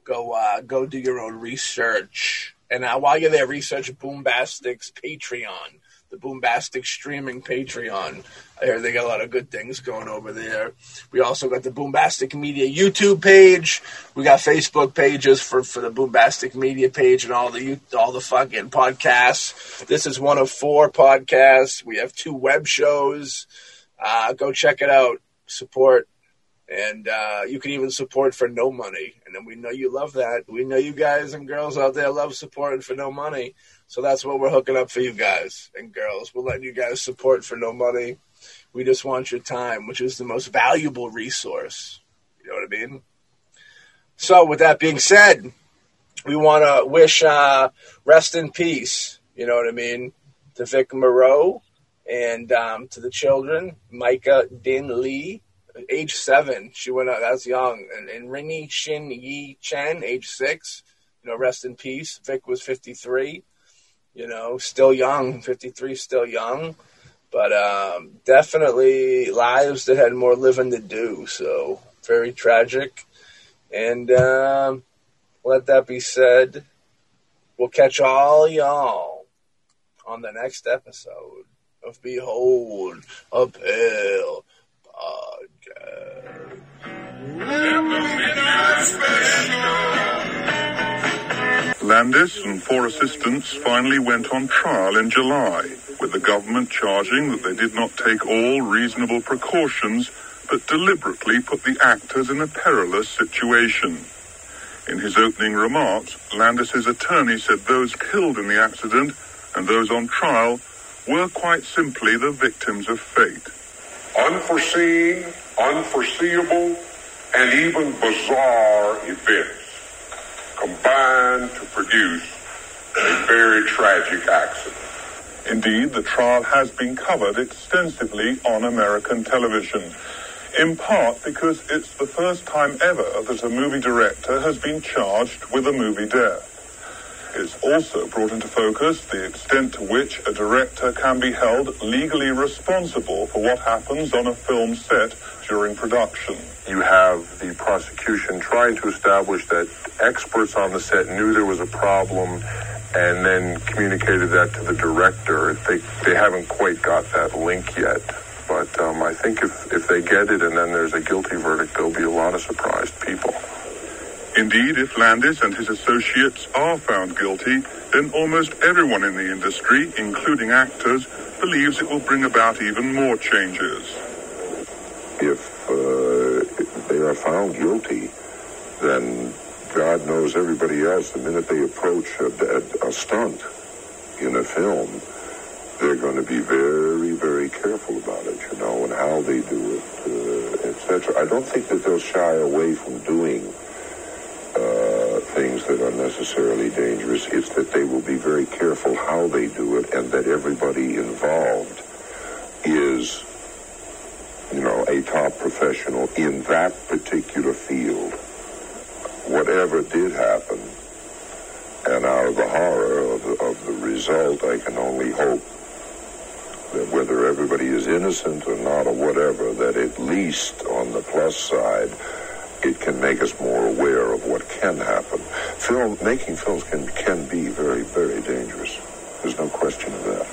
go uh, go do your own research. And uh, while you're there, research Boombastic's Patreon, the Boombastic streaming Patreon. I hear they got a lot of good things going over there. We also got the Boombastic Media YouTube page. We got Facebook pages for, for the Boombastic Media page and all the all the fucking podcasts. This is one of four podcasts. We have two web shows. Uh, go check it out. Support. And uh, you can even support for no money. And then we know you love that. We know you guys and girls out there love supporting for no money. So that's what we're hooking up for you guys and girls. We're letting you guys support for no money. We just want your time, which is the most valuable resource. You know what I mean? So, with that being said, we want to wish uh, rest in peace. You know what I mean? To Vic Morrow and um, to the children, Myca Dinh Le, age seven. She went out as young, and, and Renee Shin Yi Chen, age six. You know, rest in peace. Vic was fifty three. You know, still young. Fifty three, still young but um, definitely lives that had more living to do. So very tragic. And um, let that be said. We'll catch all y'all on the next episode of Behold a Pale Podcast. Landis and four assistants finally went on trial in July, with the government charging that they did not take all reasonable precautions, but deliberately put the actors in a perilous situation. In his opening remarks, Landis's attorney said those killed in the accident and those on trial were quite simply the victims of fate. Unforeseen, unforeseeable, and even bizarre events combined to produce a very tragic accident. Indeed, the trial has been covered extensively on American television, in part because it's the first time ever that a movie director has been charged with a movie death. It's also brought into focus the extent to which a director can be held legally responsible for what happens on a film set during production. you have the prosecution trying to establish that experts on the set knew there was a problem and then communicated that to the director. They, they haven't quite got that link yet, but um, I think if, if they get it and then there's a guilty verdict, there'll be a lot of surprised people. Indeed, if Landis and his associates are found guilty, then almost everyone in the industry, including actors, believes it will bring about even more changes. If uh, they are found guilty, then God knows everybody else, the minute they approach a, a, a stunt in a film, they're going to be very, very careful about it, you know, and how they do it, uh, etc. I don't think that they'll shy away from doing uh, things that are necessarily dangerous. It's that they will be very careful how they do it, and that everybody involved is, you know, a top professional in that particular field. Whatever did happen, and out of the horror of the, of the result, I can only hope that whether everybody is innocent or not or whatever, that at least on the plus side, it can make us more aware of what can happen. Film making films can can be very very dangerous. There's no question of that.